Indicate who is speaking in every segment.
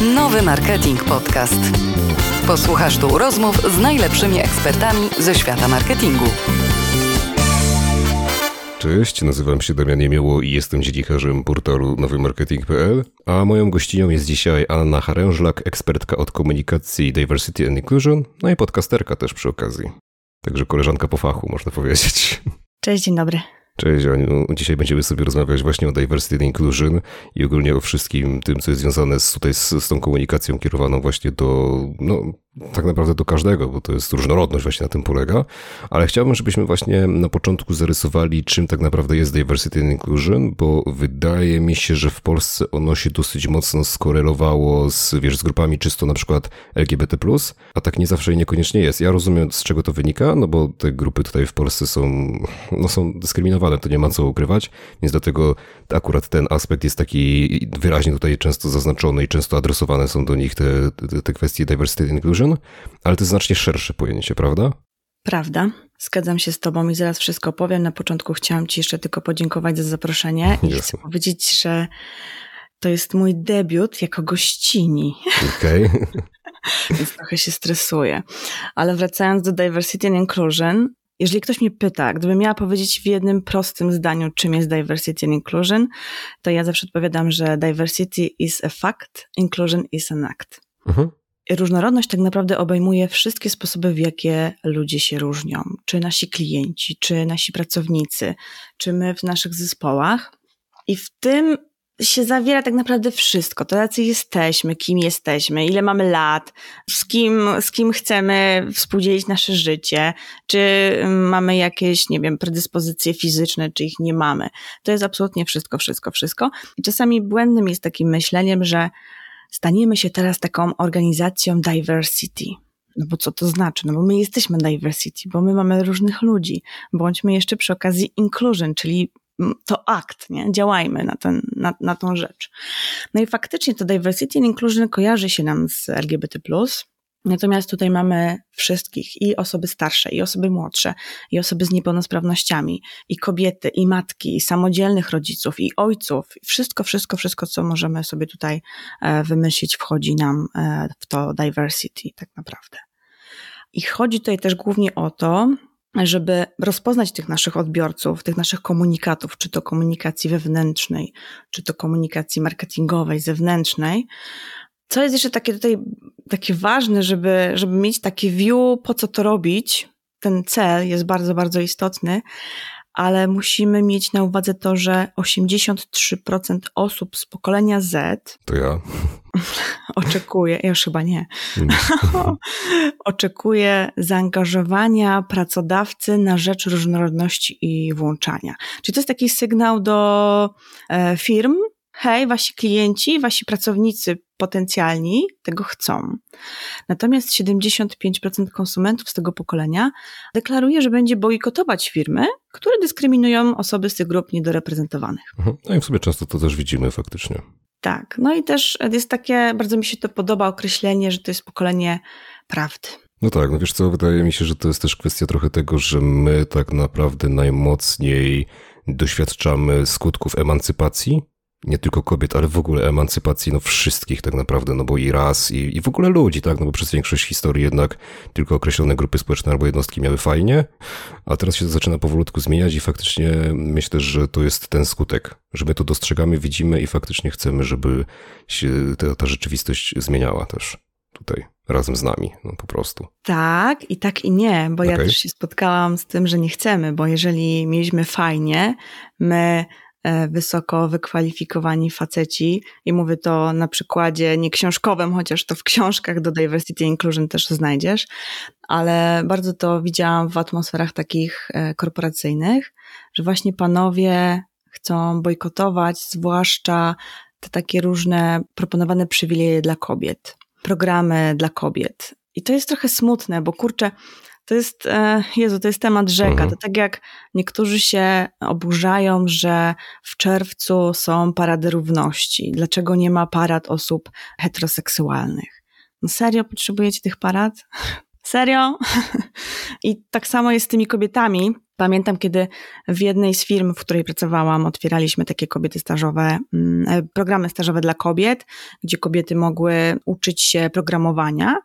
Speaker 1: Nowy Marketing Podcast. Posłuchasz tu rozmów z najlepszymi ekspertami ze świata marketingu.
Speaker 2: Cześć, nazywam się Damian Jemioło i jestem dziennikarzem portalu nowymarketing.pl, a moją gościnią jest dzisiaj Anna Harężlak, ekspertka od komunikacji Diversity and Inclusion, no i podcasterka też przy okazji. Także koleżanka po fachu, można powiedzieć.
Speaker 3: Cześć, dzień dobry.
Speaker 2: Cześć Aniu, dzisiaj będziemy sobie rozmawiać właśnie o diversity and inclusion i ogólnie o wszystkim tym, co jest związane z, tutaj z, z tą komunikacją kierowaną właśnie do, no tak naprawdę do każdego, bo to jest różnorodność właśnie na tym polega, ale chciałbym, żebyśmy właśnie na początku zarysowali, czym tak naprawdę jest diversity and inclusion, bo wydaje mi się, że w Polsce ono się dosyć mocno skorelowało z, wiesz, z grupami czysto na przykład LGBT+, a tak nie zawsze i niekoniecznie jest. Ja rozumiem, z czego to wynika, no bo te grupy tutaj w Polsce są, no są dyskryminowane, to nie ma co ukrywać, więc dlatego akurat ten aspekt jest taki wyraźnie tutaj często zaznaczony i często adresowane są do nich te, te, te kwestie diversity and inclusion, ale to jest znacznie szersze pojęcie, prawda?
Speaker 3: Prawda. Zgadzam się z Tobą i zaraz wszystko powiem. Na początku chciałam Ci jeszcze tylko podziękować za zaproszenie i chcę powiedzieć, że to jest mój debiut jako gościni.
Speaker 2: Okej. Okay.
Speaker 3: Więc trochę się stresuję. Ale wracając do diversity and inclusion, jeżeli ktoś mnie pyta, gdybym miała powiedzieć w jednym prostym zdaniu, czym jest diversity and inclusion, to ja zawsze odpowiadam, że diversity is a fact, inclusion is an act. Mhm różnorodność tak naprawdę obejmuje wszystkie sposoby, w jakie ludzie się różnią. Czy nasi klienci, czy nasi pracownicy, czy my w naszych zespołach. I w tym się zawiera tak naprawdę wszystko. To jacy jesteśmy, kim jesteśmy, ile mamy lat, z kim, z kim chcemy współdzielić nasze życie, czy mamy jakieś, nie wiem, predyspozycje fizyczne, czy ich nie mamy. To jest absolutnie wszystko, wszystko, wszystko. I czasami błędnym jest takim myśleniem, że staniemy się teraz taką organizacją diversity. No bo co to znaczy? No bo my jesteśmy diversity, bo my mamy różnych ludzi. Bądźmy jeszcze przy okazji inclusion, czyli to akt, nie? Działajmy na, ten, na, na tą rzecz. No i faktycznie to diversity and inclusion kojarzy się nam z LGBT+, Natomiast tutaj mamy wszystkich, i osoby starsze, i osoby młodsze, i osoby z niepełnosprawnościami, i kobiety, i matki, i samodzielnych rodziców, i ojców. Wszystko, wszystko, wszystko, co możemy sobie tutaj e, wymyślić, wchodzi nam e, w to diversity, tak naprawdę. I chodzi tutaj też głównie o to, żeby rozpoznać tych naszych odbiorców, tych naszych komunikatów, czy to komunikacji wewnętrznej, czy to komunikacji marketingowej, zewnętrznej, co jest jeszcze takie tutaj takie ważne, żeby, żeby mieć takie view, po co to robić. Ten cel jest bardzo, bardzo istotny, ale musimy mieć na uwadze to, że 83% osób z pokolenia Z.
Speaker 2: To ja.
Speaker 3: Oczekuje, ja już chyba nie. oczekuje zaangażowania pracodawcy na rzecz różnorodności i włączania. Czyli to jest taki sygnał do e, firm, hej, wasi klienci, wasi pracownicy potencjalni tego chcą. Natomiast 75% konsumentów z tego pokolenia deklaruje, że będzie bojkotować firmy, które dyskryminują osoby z tych grup niedoreprezentowanych.
Speaker 2: Mhm. No i w sobie często to też widzimy faktycznie.
Speaker 3: Tak, no i też jest takie, bardzo mi się to podoba określenie, że to jest pokolenie prawdy.
Speaker 2: No tak, no wiesz co, wydaje mi się, że to jest też kwestia trochę tego, że my tak naprawdę najmocniej doświadczamy skutków emancypacji nie tylko kobiet, ale w ogóle emancypacji no wszystkich tak naprawdę, no bo i ras, i, i w ogóle ludzi, tak, no bo przez większość historii jednak tylko określone grupy społeczne albo jednostki miały fajnie, a teraz się to zaczyna powolutku zmieniać i faktycznie myślę, że to jest ten skutek, że my to dostrzegamy, widzimy i faktycznie chcemy, żeby się ta, ta rzeczywistość zmieniała też tutaj razem z nami, no po prostu.
Speaker 3: Tak i tak i nie, bo okay. ja też się spotkałam z tym, że nie chcemy, bo jeżeli mieliśmy fajnie, my wysoko wykwalifikowani faceci i mówię to na przykładzie nie książkowym, chociaż to w książkach do Diversity Inclusion też znajdziesz, ale bardzo to widziałam w atmosferach takich e, korporacyjnych, że właśnie panowie chcą bojkotować, zwłaszcza te takie różne proponowane przywileje dla kobiet, programy dla kobiet. I to jest trochę smutne, bo kurczę, to jest, e, Jezu, to jest temat rzeka. Mhm. To tak jak niektórzy się oburzają, że w czerwcu są parady równości. Dlaczego nie ma parad osób heteroseksualnych? No serio potrzebujecie tych parad? Serio? I tak samo jest z tymi kobietami, Pamiętam, kiedy w jednej z firm, w której pracowałam, otwieraliśmy takie kobiety stażowe, mm, e, programy stażowe dla kobiet, gdzie kobiety mogły uczyć się programowania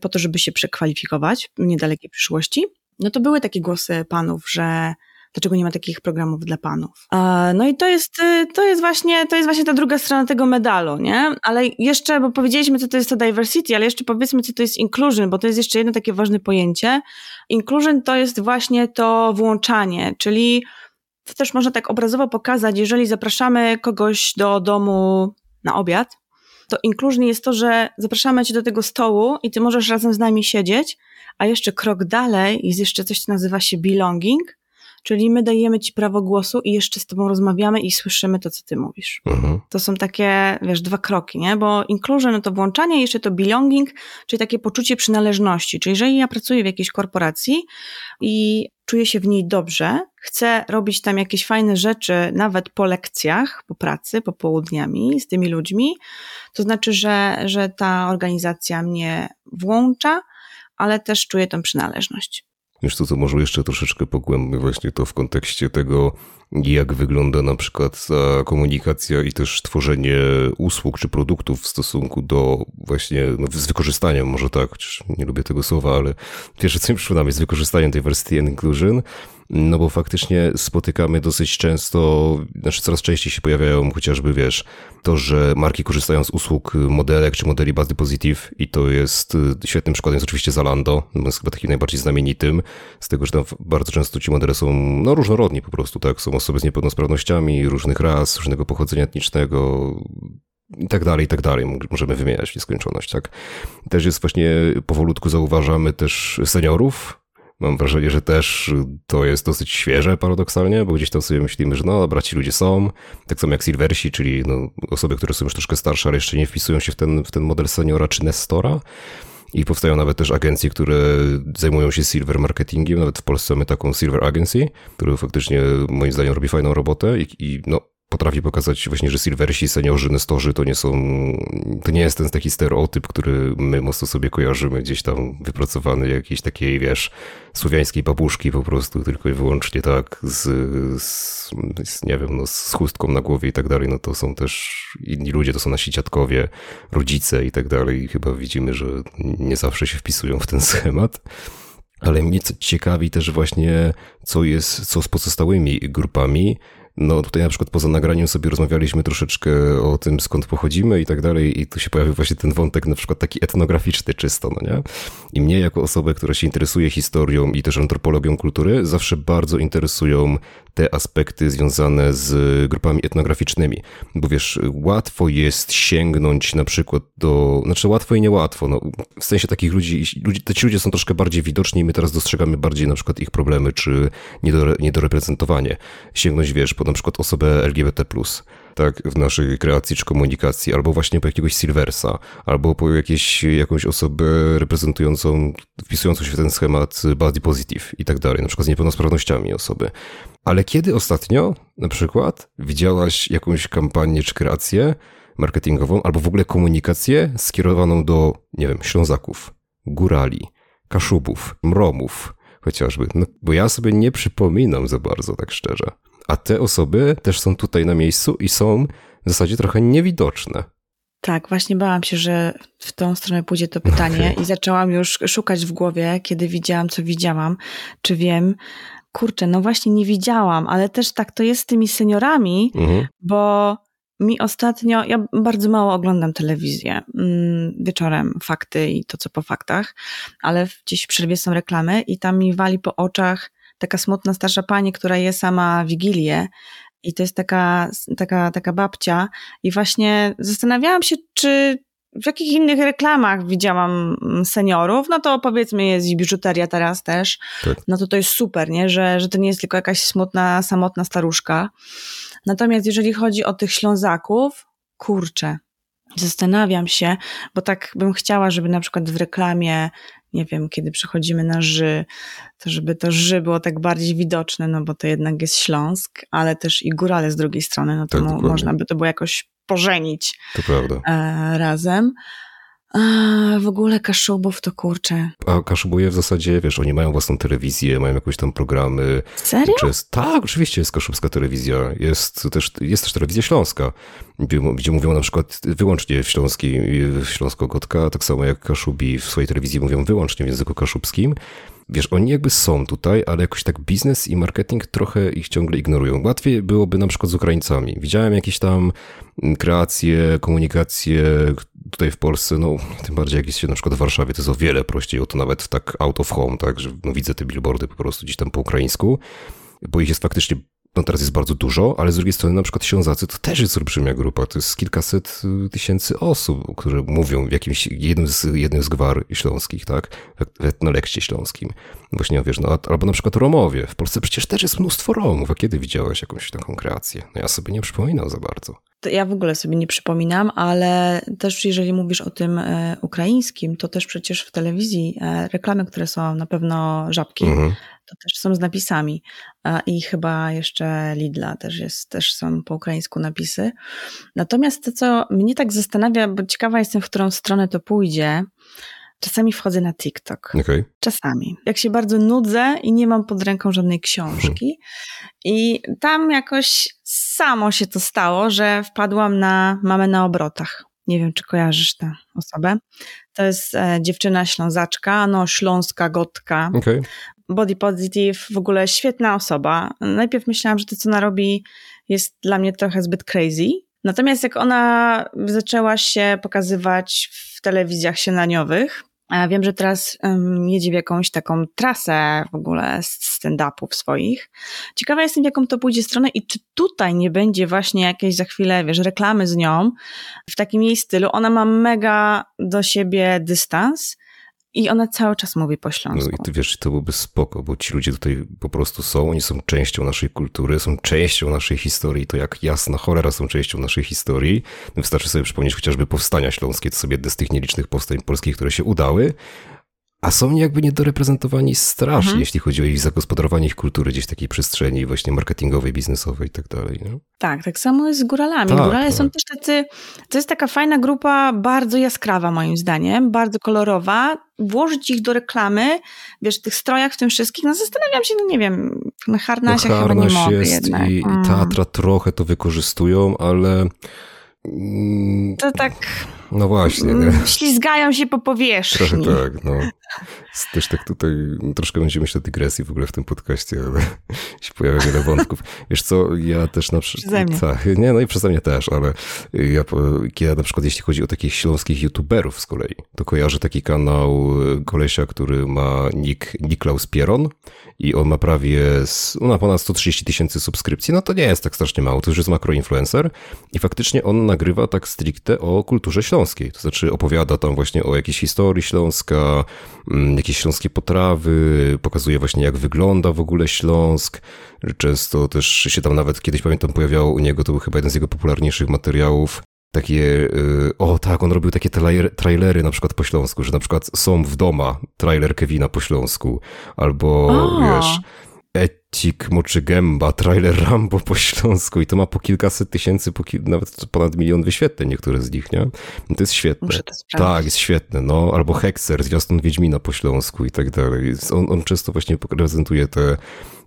Speaker 3: po to, żeby się przekwalifikować w niedalekiej przyszłości. No to były takie głosy panów, że dlaczego nie ma takich programów dla panów. No i to jest, y, to jest właśnie, to jest właśnie ta druga strona tego medalu, nie? Ale jeszcze, bo powiedzieliśmy, co to jest to diversity, ale jeszcze powiedzmy, co to jest inclusion, bo to jest jeszcze jedno takie ważne pojęcie. Inclusion to jest właśnie to włączanie, czyli to też można tak obrazowo pokazać, jeżeli zapraszamy kogoś do domu na obiad, to inclusion jest to, że zapraszamy cię do tego stołu i ty możesz razem z nami siedzieć, a jeszcze krok dalej jest jeszcze coś, co nazywa się belonging, Czyli my dajemy ci prawo głosu i jeszcze z tobą rozmawiamy i słyszymy to, co ty mówisz. Mhm. To są takie, wiesz, dwa kroki, nie? Bo inclusion no to włączanie, jeszcze to belonging, czyli takie poczucie przynależności. Czyli jeżeli ja pracuję w jakiejś korporacji i czuję się w niej dobrze, chcę robić tam jakieś fajne rzeczy, nawet po lekcjach, po pracy, popołudniami z tymi ludźmi, to znaczy, że, że ta organizacja mnie włącza, ale też czuję tą przynależność.
Speaker 2: Wiesz co, to może jeszcze troszeczkę pogłębmy właśnie to w kontekście tego, jak wygląda na przykład komunikacja i też tworzenie usług czy produktów w stosunku do właśnie, no z wykorzystaniem może tak, chociaż nie lubię tego słowa, ale pierwsze co mi przyszło na myśl, wykorzystaniem diversity and inclusion, no bo faktycznie spotykamy dosyć często, znaczy coraz częściej się pojawiają chociażby, wiesz, to, że marki korzystają z usług modelek czy modeli Buzz Positive i to jest y, świetnym przykładem jest oczywiście Zalando, jest chyba takim najbardziej znamienitym, z tego, że tam bardzo często ci modele są no, różnorodni po prostu, tak, są osoby z niepełnosprawnościami, różnych ras, różnego pochodzenia etnicznego, i tak dalej, i tak dalej. Możemy wymieniać nieskończoność, tak? Też jest właśnie, powolutku zauważamy też seniorów, Mam wrażenie, że też to jest dosyć świeże paradoksalnie, bo gdzieś tam sobie myślimy, że no dobra, ci ludzie są, tak samo jak Silversi, czyli no, osoby, które są już troszkę starsze, ale jeszcze nie wpisują się w ten, w ten model seniora czy Nestora. I powstają nawet też agencje, które zajmują się silver marketingiem. Nawet w Polsce mamy taką Silver Agency, która faktycznie moim zdaniem robi fajną robotę i, i no, potrafi pokazać właśnie, że silversi, seniorzy, nestorzy to nie są, to nie jest ten taki stereotyp, który my mocno sobie kojarzymy, gdzieś tam wypracowany jakiejś takiej, wiesz, słowiańskiej babuszki po prostu, tylko i wyłącznie tak z, z, z, nie wiem, no, z chustką na głowie i tak dalej, no to są też inni ludzie, to są nasi dziadkowie, rodzice i tak dalej. I chyba widzimy, że nie zawsze się wpisują w ten schemat. Ale mnie ciekawi też właśnie, co jest, co z pozostałymi grupami, no tutaj na przykład poza nagraniem sobie rozmawialiśmy troszeczkę o tym, skąd pochodzimy i tak dalej i tu się pojawił właśnie ten wątek na przykład taki etnograficzny czysto, no nie? I mnie jako osobę, która się interesuje historią i też antropologią kultury, zawsze bardzo interesują te aspekty związane z grupami etnograficznymi. Bo wiesz, łatwo jest sięgnąć na przykład do, znaczy łatwo i niełatwo, no, w sensie takich ludzi, ludzi, ci ludzie są troszkę bardziej widoczni i my teraz dostrzegamy bardziej na przykład ich problemy, czy niedore, niedoreprezentowanie. Sięgnąć, wiesz, po na przykład osobę LGBT+, tak, w naszej kreacji czy komunikacji, albo właśnie po jakiegoś Silversa, albo po jakieś, jakąś osobę reprezentującą, wpisującą się w ten schemat body positive i tak dalej, na przykład z niepełnosprawnościami osoby. Ale kiedy ostatnio, na przykład, widziałaś jakąś kampanię czy kreację marketingową, albo w ogóle komunikację skierowaną do, nie wiem, Ślązaków, Górali, Kaszubów, Mromów, chociażby. No, bo ja sobie nie przypominam za bardzo, tak szczerze. A te osoby też są tutaj na miejscu i są w zasadzie trochę niewidoczne.
Speaker 3: Tak, właśnie bałam się, że w tą stronę pójdzie to pytanie okay. i zaczęłam już szukać w głowie, kiedy widziałam, co widziałam, czy wiem. Kurczę, no właśnie nie widziałam, ale też tak to jest z tymi seniorami, mhm. bo mi ostatnio, ja bardzo mało oglądam telewizję. Mm, wieczorem fakty i to, co po faktach, ale gdzieś w przerwie są reklamy i tam mi wali po oczach taka smutna starsza pani, która je sama Wigilię i to jest taka, taka, taka babcia i właśnie zastanawiałam się, czy w jakich innych reklamach widziałam seniorów, no to powiedzmy jest i biżuteria teraz też, tak. no to to jest super, nie? Że, że to nie jest tylko jakaś smutna, samotna staruszka. Natomiast jeżeli chodzi o tych Ślązaków, kurczę, zastanawiam się, bo tak bym chciała, żeby na przykład w reklamie nie wiem, kiedy przechodzimy na Ży, to żeby to Ży było tak bardziej widoczne, no bo to jednak jest Śląsk, ale też i Górale z drugiej strony, no to tak, mo można by to było jakoś pożenić
Speaker 2: to prawda.
Speaker 3: E, razem. A, w ogóle Kaszubów to kurczę.
Speaker 2: A Kaszubuje w zasadzie, wiesz, oni mają własną telewizję, mają jakieś tam programy.
Speaker 3: Serio?
Speaker 2: Jest, tak, oczywiście jest kaszubska telewizja. Jest też, jest też telewizja śląska, gdzie mówią na przykład wyłącznie w śląskiej, śląsko-gotka, tak samo jak Kaszubi w swojej telewizji mówią wyłącznie w języku kaszubskim. Wiesz, oni jakby są tutaj, ale jakoś tak biznes i marketing trochę ich ciągle ignorują. Łatwiej byłoby na przykład z Ukraińcami. Widziałem jakieś tam kreacje, komunikacje tutaj w Polsce, no tym bardziej jak jest się na przykład w Warszawie, to jest o wiele prościej, o to nawet tak out of home, tak, że no, widzę te billboardy po prostu gdzieś tam po ukraińsku, bo ich jest faktycznie no teraz jest bardzo dużo, ale z drugiej strony na przykład Ślązacy to też jest olbrzymia grupa, to jest kilkaset y, tysięcy osób, które mówią w jakimś, jednym z, jednym z gwar śląskich, tak, w etnolekcie śląskim. Właśnie, wiesz, no, albo na przykład Romowie. W Polsce przecież też jest mnóstwo Romów, a kiedy widziałeś jakąś taką kreację? No ja sobie nie przypominam za bardzo.
Speaker 3: To ja w ogóle sobie nie przypominam, ale też jeżeli mówisz o tym e, ukraińskim, to też przecież w telewizji e, reklamy, które są na pewno żabki, mhm to też są z napisami. I chyba jeszcze Lidla też jest, też są po ukraińsku napisy. Natomiast to, co mnie tak zastanawia, bo ciekawa jestem, w którą stronę to pójdzie, Czasami wchodzę na TikTok.
Speaker 2: Okay.
Speaker 3: Czasami. Jak się bardzo nudzę i nie mam pod ręką żadnej książki. I tam jakoś samo się to stało, że wpadłam na Mamę na obrotach. Nie wiem, czy kojarzysz tę osobę. To jest e, dziewczyna ślązaczka, no śląska gotka.
Speaker 2: Okay
Speaker 3: body positive, w ogóle świetna osoba. Najpierw myślałam, że to, co ona robi, jest dla mnie trochę zbyt crazy. Natomiast jak ona zaczęła się pokazywać w telewizjach śniadaniowych, a wiem, że teraz um, jedzie w jakąś taką trasę w ogóle stand-upów swoich. Ciekawa jestem, w jaką to pójdzie stronę i czy tutaj nie będzie właśnie jakieś za chwilę, wiesz, reklamy z nią w takim jej stylu. Ona ma mega do siebie dystans i ona cały czas mówi po śląsku.
Speaker 2: No i ty wiesz, to byłby spoko, bo ci ludzie tutaj po prostu są, oni są częścią naszej kultury, są częścią naszej historii, to jak jasna cholera są częścią naszej historii. Wystarczy sobie przypomnieć chociażby powstania śląskie, to sobie jedne z tych nielicznych powstań polskich, które się udały, a są jakby niedoreprezentowani strasznie, mhm. jeśli chodzi o ich zagospodarowanie ich kultury gdzieś w takiej przestrzeni właśnie marketingowej, biznesowej i tak dalej. No?
Speaker 3: Tak, tak samo jest z góralami. Tak, Górale tak. są też tacy, to jest taka fajna grupa, bardzo jaskrawa moim zdaniem, bardzo kolorowa. Włożyć ich do reklamy, wiesz, w tych strojach, w tym wszystkich, no zastanawiam się, no nie wiem, na Harnasie no, chyba nie mogę jednak.
Speaker 2: I, mm. i Tatra trochę to wykorzystują, ale...
Speaker 3: To tak
Speaker 2: no właśnie. Nie?
Speaker 3: Mm, ślizgają się po powierzchni.
Speaker 2: Trochę tak, no. Też tak tutaj troszkę będziemy myśleć o dygresji w ogóle w tym podcaście, ale się pojawia wiele wątków. Wiesz co, ja też na przykład... Tak, nie, no i przeze mnie też, ale ja, ja na przykład jeśli chodzi o takich śląskich youtuberów z kolei, to kojarzę taki kanał kolesia, który ma nick Niklaus Pieron i on ma prawie ma no, ponad 130 tysięcy subskrypcji, no to nie jest tak strasznie mało, to już jest makroinfluencer i faktycznie on nagrywa tak stricte o kulturze śląskiej. To znaczy opowiada tam właśnie o jakiejś historii Śląska, jakieś śląskie potrawy, pokazuje właśnie jak wygląda w ogóle Śląsk. Często też się tam nawet kiedyś pamiętam pojawiało u niego, to był chyba jeden z jego popularniejszych materiałów, takie, y, o tak, on robił takie trailery na przykład po śląsku, że na przykład są w doma, trailer Kevina po śląsku, albo o. wiesz, Ecik Moczy Gęba, trailer Rambo po śląsku i to ma po kilkaset tysięcy, po kil... nawet ponad milion wyświetleń niektóre z nich, nie? No to jest świetne.
Speaker 3: Muszę to
Speaker 2: tak, jest świetne, no. Albo Hekser, Zwiastun Wiedźmina po śląsku i tak dalej. On, on często właśnie reprezentuje tę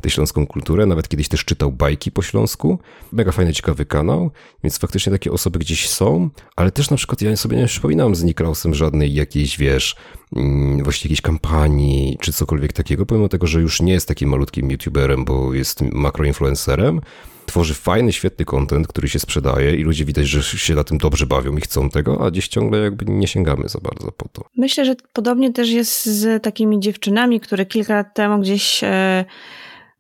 Speaker 2: tę śląską kulturę. Nawet kiedyś też czytał bajki po śląsku. Mega fajny, ciekawy kanał, więc faktycznie takie osoby gdzieś są, ale też na przykład ja sobie nie przypominam z Niklausem żadnej jakiejś, wiesz, mm, właśnie jakiejś kampanii czy cokolwiek takiego, pomimo tego, że już nie jest takim malutkim youtuberem, bo jest makroinfluencerem, tworzy fajny, świetny content, który się sprzedaje i ludzie widać, że się na tym dobrze bawią i chcą tego, a gdzieś ciągle jakby nie sięgamy za bardzo po to.
Speaker 3: Myślę, że podobnie też jest z takimi dziewczynami, które kilka lat temu gdzieś e,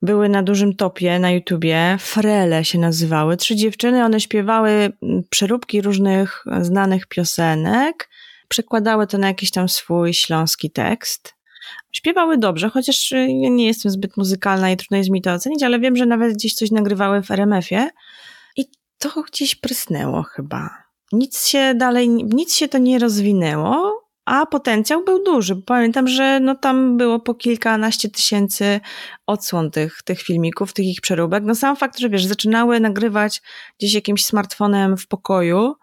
Speaker 3: były na dużym topie na YouTubie. Frele się nazywały. Trzy dziewczyny, one śpiewały przeróbki różnych znanych piosenek, przekładały to na jakiś tam swój śląski tekst. Śpiewały dobrze, chociaż y, ja nie jestem zbyt muzykalna i trudno jest mi to ocenić, ale wiem, że nawet gdzieś coś nagrywały w RMF-ie i to gdzieś prysnęło chyba. Nic się dalej, nic się to nie rozwinęło, a potencjał był duży. Pamiętam, że no tam było po kilkanaście tysięcy odsłon tych, tych filmików, tych ich przeróbek. No sam fakt, że wiesz, zaczynały nagrywać gdzieś jakimś smartfonem w pokoju,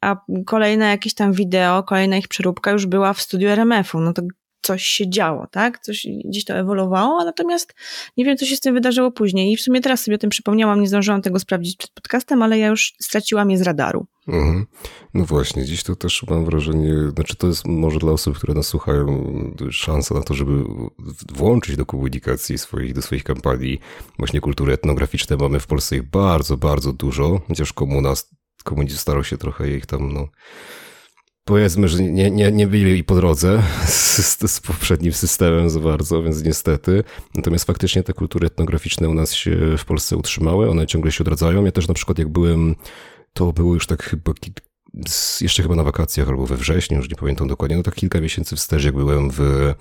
Speaker 3: a kolejne jakieś tam wideo, kolejna ich przeróbka już była w studiu RMF-u. No to coś się działo, tak? Coś gdzieś to ewoluowało, natomiast nie wiem, co się z tym wydarzyło później. I w sumie teraz sobie o tym przypomniałam, nie zdążyłam tego sprawdzić przed podcastem, ale ja już straciłam je z radaru. Mhm.
Speaker 2: No właśnie, dziś to też mam wrażenie, znaczy to jest może dla osób, które nas słuchają, szansa na to, żeby włączyć do komunikacji swoich, do swoich kampanii właśnie kultury etnograficzne. Mamy w Polsce ich bardzo, bardzo dużo, chociaż komuna, komunizm starał się trochę ich tam, no, powiedzmy, że nie, nie, nie byli po drodze z, z, poprzednim systemem za bardzo, więc niestety. Natomiast faktycznie te kultury etnograficzne u nas się w Polsce utrzymały, one ciągle się odradzają. Ja też na przykład jak byłem, to było już tak chyba jeszcze chyba na wakacjach albo we wrześniu, już nie pamiętam dokładnie, no tak kilka miesięcy wstecz, jak byłem w,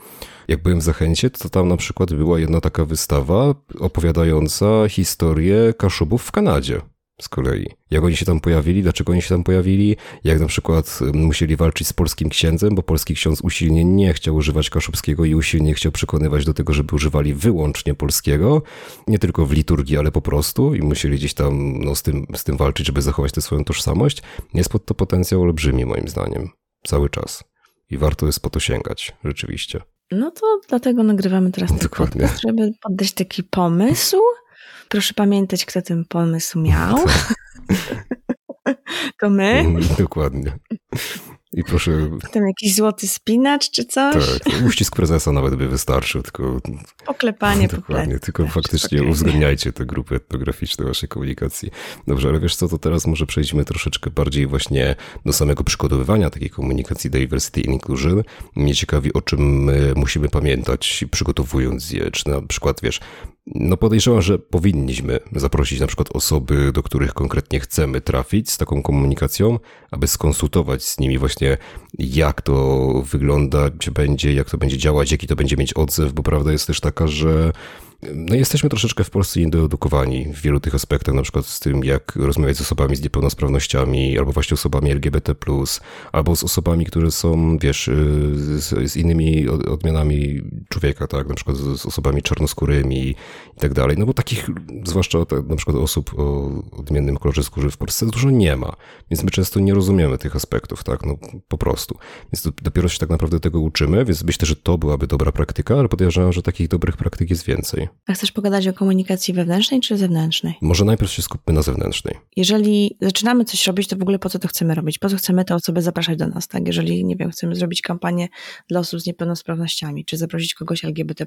Speaker 2: jak byłem w Zachęcie, to tam na przykład była jedna taka wystawa opowiadająca historię kaszubów w Kanadzie z kolei. Jak oni się tam pojawili, dlaczego oni się tam pojawili, jak na przykład musieli walczyć z polskim księdzem, bo polski ksiądz usilnie nie chciał używać kaszubskiego i usilnie chciał przekonywać do tego, żeby używali wyłącznie polskiego, nie tylko w liturgii, ale po prostu i musieli gdzieś tam no, z, tym, z tym walczyć, żeby zachować tę swoją tożsamość. Jest pod to potencjał olbrzymi moim zdaniem. Cały czas. I warto jest po to sięgać, rzeczywiście.
Speaker 3: No to dlatego nagrywamy teraz ten podcast, żeby poddać taki pomysł, Proszę pamiętać, kto ten pomysł miał. to my.
Speaker 2: Mhm, dokładnie. I proszę.
Speaker 3: Potem jakiś złoty spinacz czy coś?
Speaker 2: Tak, uścisk prezesa nawet by wystarczył, tylko.
Speaker 3: Oklepanie
Speaker 2: Dokładnie, po tylko faktycznie uwzględniajcie te grupy etnograficzne waszej komunikacji. Dobrze, ale wiesz co, to teraz może przejdźmy troszeczkę bardziej właśnie do samego przygotowywania takiej komunikacji diversity and inclusion. Mnie ciekawi, o czym my musimy pamiętać, przygotowując je, czy na przykład, wiesz, no podejrzewam, że powinniśmy zaprosić na przykład osoby, do których konkretnie chcemy trafić z taką komunikacją, aby skonsultować z nimi właśnie, jak to wyglądać będzie, jak to będzie działać, jaki to będzie mieć odzew, bo prawda jest też taka, że no jesteśmy troszeczkę w Polsce niedoedukowani w wielu tych aspektach, na przykład z tym, jak rozmawiać z osobami z niepełnosprawnościami, albo właśnie osobami LGBT+, albo z osobami, które są, wiesz, y, z, z innymi odmianami człowieka, tak, na przykład z, z osobami czarnoskórymi i tak dalej, no bo takich, zwłaszcza na przykład osób o odmiennym kolorze skóry w Polsce dużo nie ma, więc my często nie rozumiemy tych aspektów, tak, no po prostu. Więc dopiero się tak naprawdę tego uczymy, więc myślę, że to byłaby dobra praktyka, ale podejrzewam, że takich dobrych praktyk jest więcej.
Speaker 3: A chcesz pogadać o komunikacji wewnętrznej czy zewnętrznej?
Speaker 2: Może najpierw się skupmy na zewnętrznej.
Speaker 3: Jeżeli zaczynamy coś robić, to w ogóle po co to chcemy robić? Po co chcemy te osoby zapraszać do nas, tak? Jeżeli, nie wiem, chcemy zrobić kampanię dla osób z niepełnosprawnościami, czy zaprosić kogoś LGBT+,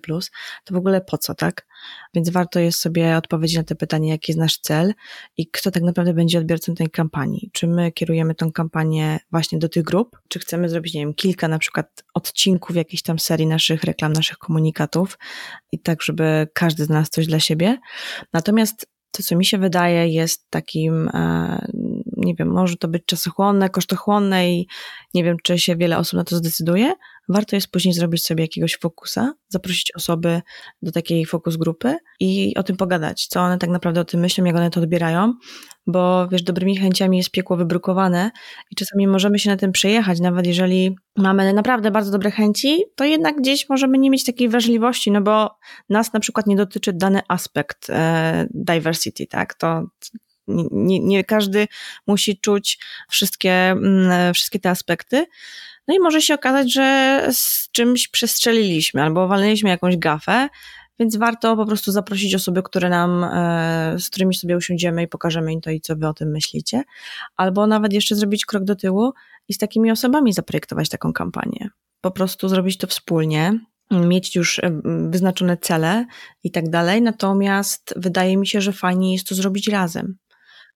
Speaker 3: to w ogóle po co, tak? Więc warto jest sobie odpowiedzieć na te pytanie, jaki jest nasz cel i kto tak naprawdę będzie odbiorcą tej kampanii. Czy my kierujemy tą kampanię właśnie do tych grup, czy chcemy zrobić, nie wiem, kilka na przykład odcinków jakiejś tam serii naszych reklam, naszych komunikatów i tak, żeby każdy z nas coś dla siebie. Natomiast to, co mi się wydaje, jest takim, e, nie wiem, może to być czasochłonne, kosztochłonne i nie wiem, czy się wiele osób na to zdecyduje, warto jest później zrobić sobie jakiegoś fokusa, zaprosić osoby do takiej fokus grupy i o tym pogadać, co one tak naprawdę o tym myślą, jak one to odbierają, bo wiesz, dobrymi chęciami jest piekło wybrukowane i czasami możemy się na tym przejechać, nawet jeżeli mamy naprawdę bardzo dobre chęci, to jednak gdzieś możemy nie mieć takiej wrażliwości, no bo nas na przykład nie dotyczy dany aspekt e, diversity, tak, to nie, nie, każdy musi czuć wszystkie, mm, wszystkie te aspekty. No i może się okazać, że z czymś przestrzeliliśmy albo walnęliśmy jakąś gafę, więc warto po prostu zaprosić osoby, które nam, e, z którymi sobie usiądziemy i pokażemy im to i co wy o tym myślicie. Albo nawet jeszcze zrobić krok do tyłu i z takimi osobami zaprojektować taką kampanię. Po prostu zrobić to wspólnie, mieć już e, wyznaczone cele i tak dalej. Natomiast wydaje mi się, że fajnie jest to zrobić razem.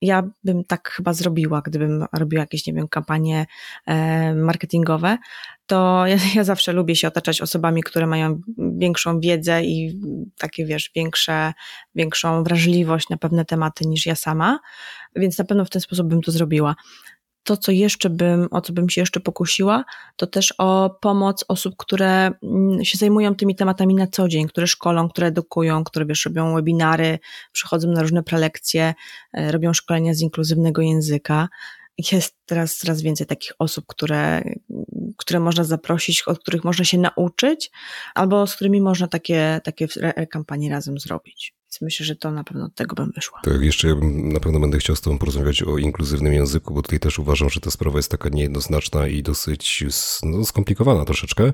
Speaker 3: Ja bym tak chyba zrobiła, gdybym robiła jakieś, nie wiem, kampanie e, marketingowe, to ja, ja, zawsze lubię się otaczać osobami, które mają większą wiedzę i takie, wiesz, większe, większą wrażliwość na pewne tematy niż ja sama, więc na pewno w ten sposób bym to zrobiła to, co jeszcze bym, o co bym się jeszcze pokusiła, to też o pomoc osób, które mm, się zajmują tymi tematami na co dzień, które szkolą, które edukują, które wiesz, robią webinary, przychodzą na różne prelekcje, e, robią szkolenia z inkluzywnego języka. Jest teraz coraz więcej takich osób, które, które można zaprosić, od których można się nauczyć, albo z którymi można takie, takie kampanie razem zrobić. Myślę, że to na pewno od tego bym wyszła.
Speaker 2: Tak, jeszcze na pewno będę chciał z Tobą porozmawiać o inkluzywnym języku, bo tutaj też uważam, że ta sprawa jest taka niejednoznaczna i dosyć no, skomplikowana troszeczkę,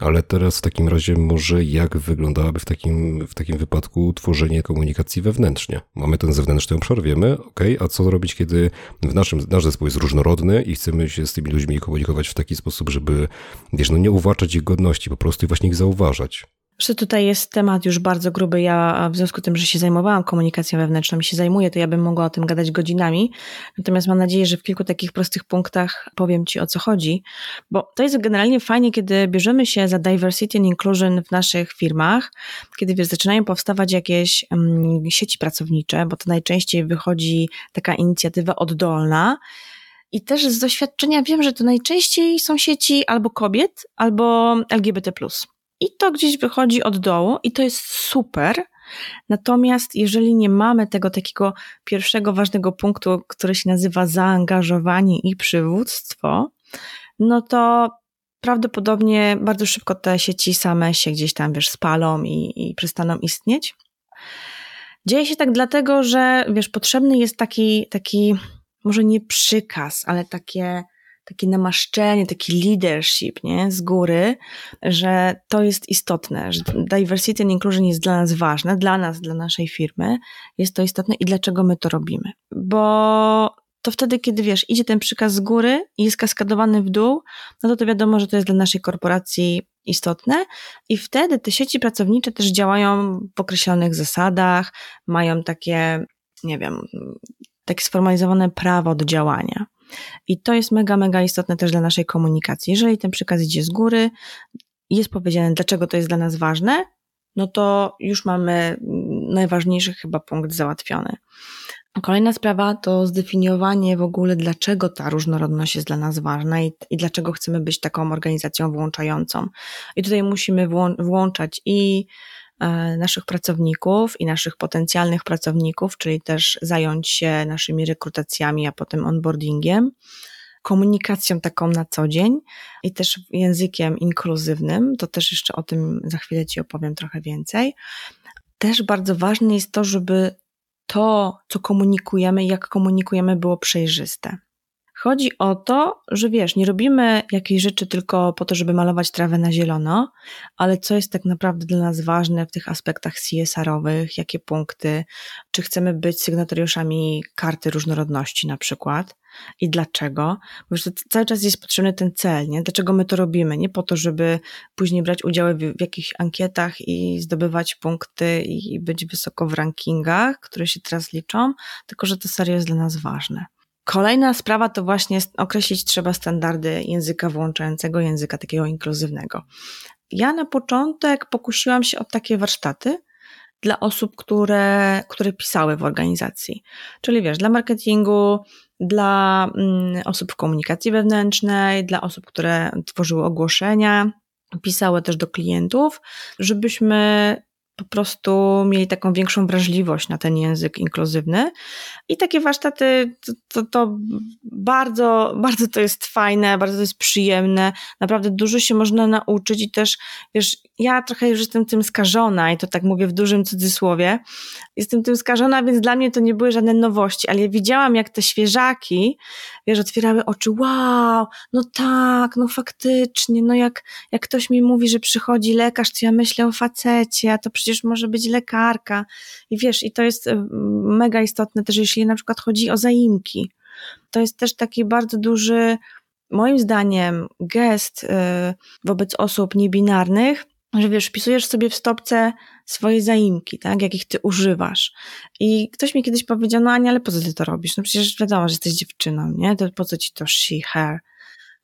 Speaker 2: ale teraz w takim razie może jak wyglądałaby w takim, w takim wypadku tworzenie komunikacji wewnętrznie? Mamy ten zewnętrzny obszar, wiemy, ok, a co robić, kiedy w naszym, nasz zespół jest różnorodny i chcemy się z tymi ludźmi komunikować w taki sposób, żeby, wiesz, no nie uwłaczać ich godności, po prostu i właśnie ich zauważać.
Speaker 3: Że tutaj jest temat już bardzo gruby. Ja w związku z tym, że się zajmowałam komunikacją wewnętrzną i się zajmuję, to ja bym mogła o tym gadać godzinami. Natomiast mam nadzieję, że w kilku takich prostych punktach powiem Ci o co chodzi. Bo to jest generalnie fajnie, kiedy bierzemy się za diversity and inclusion w naszych firmach, kiedy wiesz, zaczynają powstawać jakieś um, sieci pracownicze, bo to najczęściej wychodzi taka inicjatywa oddolna. I też z doświadczenia wiem, że to najczęściej są sieci albo kobiet, albo LGBT i to gdzieś wychodzi od dołu i to jest super. Natomiast jeżeli nie mamy tego takiego pierwszego ważnego punktu, który się nazywa zaangażowanie i przywództwo, no to prawdopodobnie bardzo szybko te sieci same się gdzieś tam, wiesz, spalą i, i przestaną istnieć. Dzieje się tak dlatego, że, wiesz, potrzebny jest taki, taki, może nie przykaz, ale takie takie namaszczenie, taki leadership, nie, z góry, że to jest istotne, że diversity and inclusion jest dla nas ważne, dla nas, dla naszej firmy jest to istotne i dlaczego my to robimy. Bo to wtedy, kiedy wiesz, idzie ten przykaz z góry i jest kaskadowany w dół, no to to wiadomo, że to jest dla naszej korporacji istotne i wtedy te sieci pracownicze też działają w określonych zasadach, mają takie, nie wiem, takie sformalizowane prawo do działania. I to jest mega, mega istotne też dla naszej komunikacji. Jeżeli ten przekaz idzie z góry, jest powiedziane, dlaczego to jest dla nas ważne, no to już mamy najważniejszy chyba punkt załatwiony. Kolejna sprawa to zdefiniowanie w ogóle, dlaczego ta różnorodność jest dla nas ważna i, i dlaczego chcemy być taką organizacją włączającą. I tutaj musimy włączać i naszych pracowników i naszych potencjalnych pracowników, czyli też zająć się naszymi rekrutacjami, a potem onboardingiem, komunikacją taką na co dzień i też językiem inkluzywnym. To też jeszcze o tym za chwilę Ci opowiem trochę więcej. Też bardzo ważne jest to, żeby to, co komunikujemy, jak komunikujemy, było przejrzyste. Chodzi o to, że wiesz, nie robimy jakiejś rzeczy tylko po to, żeby malować trawę na zielono, ale co jest tak naprawdę dla nas ważne w tych aspektach CSR-owych, jakie punkty, czy chcemy być sygnatariuszami karty różnorodności na przykład i dlaczego. Bo cały czas jest potrzebny ten cel, nie? Dlaczego my to robimy? Nie po to, żeby później brać udział w, w jakichś ankietach i zdobywać punkty i być wysoko w rankingach, które się teraz liczą, tylko że to serio jest dla nas ważne. Kolejna sprawa to właśnie określić trzeba standardy języka włączającego, języka takiego inkluzywnego. Ja na początek pokusiłam się o takie warsztaty dla osób, które, które pisały w organizacji. Czyli wiesz, dla marketingu, dla mm, osób w komunikacji wewnętrznej, dla osób, które tworzyły ogłoszenia, pisały też do klientów, żebyśmy po prostu mieli taką większą wrażliwość na ten język inkluzywny. I takie warsztaty to, to, to, bardzo, bardzo to jest fajne, bardzo to jest przyjemne. Naprawdę dużo się można nauczyć i też, wiesz, ja trochę już jestem tym skażona i to tak mówię w dużym cudzysłowie. Jestem tym skażona, więc dla mnie to nie były żadne nowości, ale ja widziałam, jak te świeżaki, wiesz, otwierały oczy. Wow, no tak, no faktycznie, no jak, jak ktoś mi mówi, że przychodzi lekarz, to ja myślę o facecie, a to przecież może być lekarka. I wiesz, i to jest mega istotne też, jeśli na przykład chodzi o zaimki. To jest też taki bardzo duży, moim zdaniem, gest y, wobec osób niebinarnych, że wiesz, wpisujesz sobie w stopce swoje zaimki, tak, jakich ty używasz. I ktoś mi kiedyś powiedział, no Ania, ale po co ty to robisz? No przecież wiadomo, że jesteś dziewczyną, nie? To po co ci to she, her?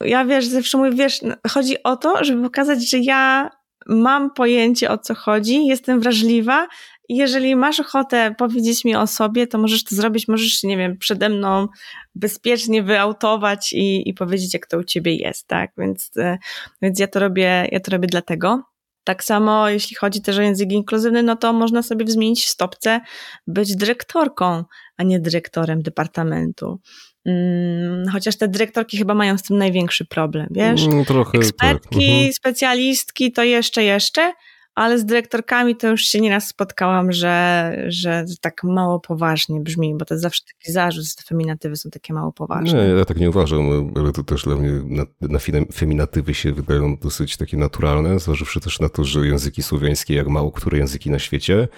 Speaker 3: Ja wiesz, zawsze mówię, wiesz, no, chodzi o to, żeby pokazać, że ja mam pojęcie o co chodzi, jestem wrażliwa jeżeli masz ochotę powiedzieć mi o sobie, to możesz to zrobić, możesz, nie wiem, przede mną bezpiecznie wyautować i, i powiedzieć, jak to u ciebie jest, tak? Więc, e, więc ja to robię, ja to robię dlatego. Tak samo jeśli chodzi też o język inkluzywny, no to można sobie zmienić w stopce być dyrektorką, a nie dyrektorem departamentu. Hmm, chociaż te dyrektorki chyba mają z tym największy problem, wiesz?
Speaker 2: Mm, trochę,
Speaker 3: Ekspertki,
Speaker 2: tak. Mhm.
Speaker 3: specjalistki to jeszcze, jeszcze, ale z dyrektorkami to już się nieraz spotkałam, że, że tak mało poważnie brzmi, bo to jest zawsze taki zarzut, że feminatywy są takie mało poważne.
Speaker 2: Nie, ja tak nie uważam, ale to też dla mnie na, na feminatywy się wydają dosyć takie naturalne, zważywszy też na to, że języki słowiańskie, jak mało które języki na świecie,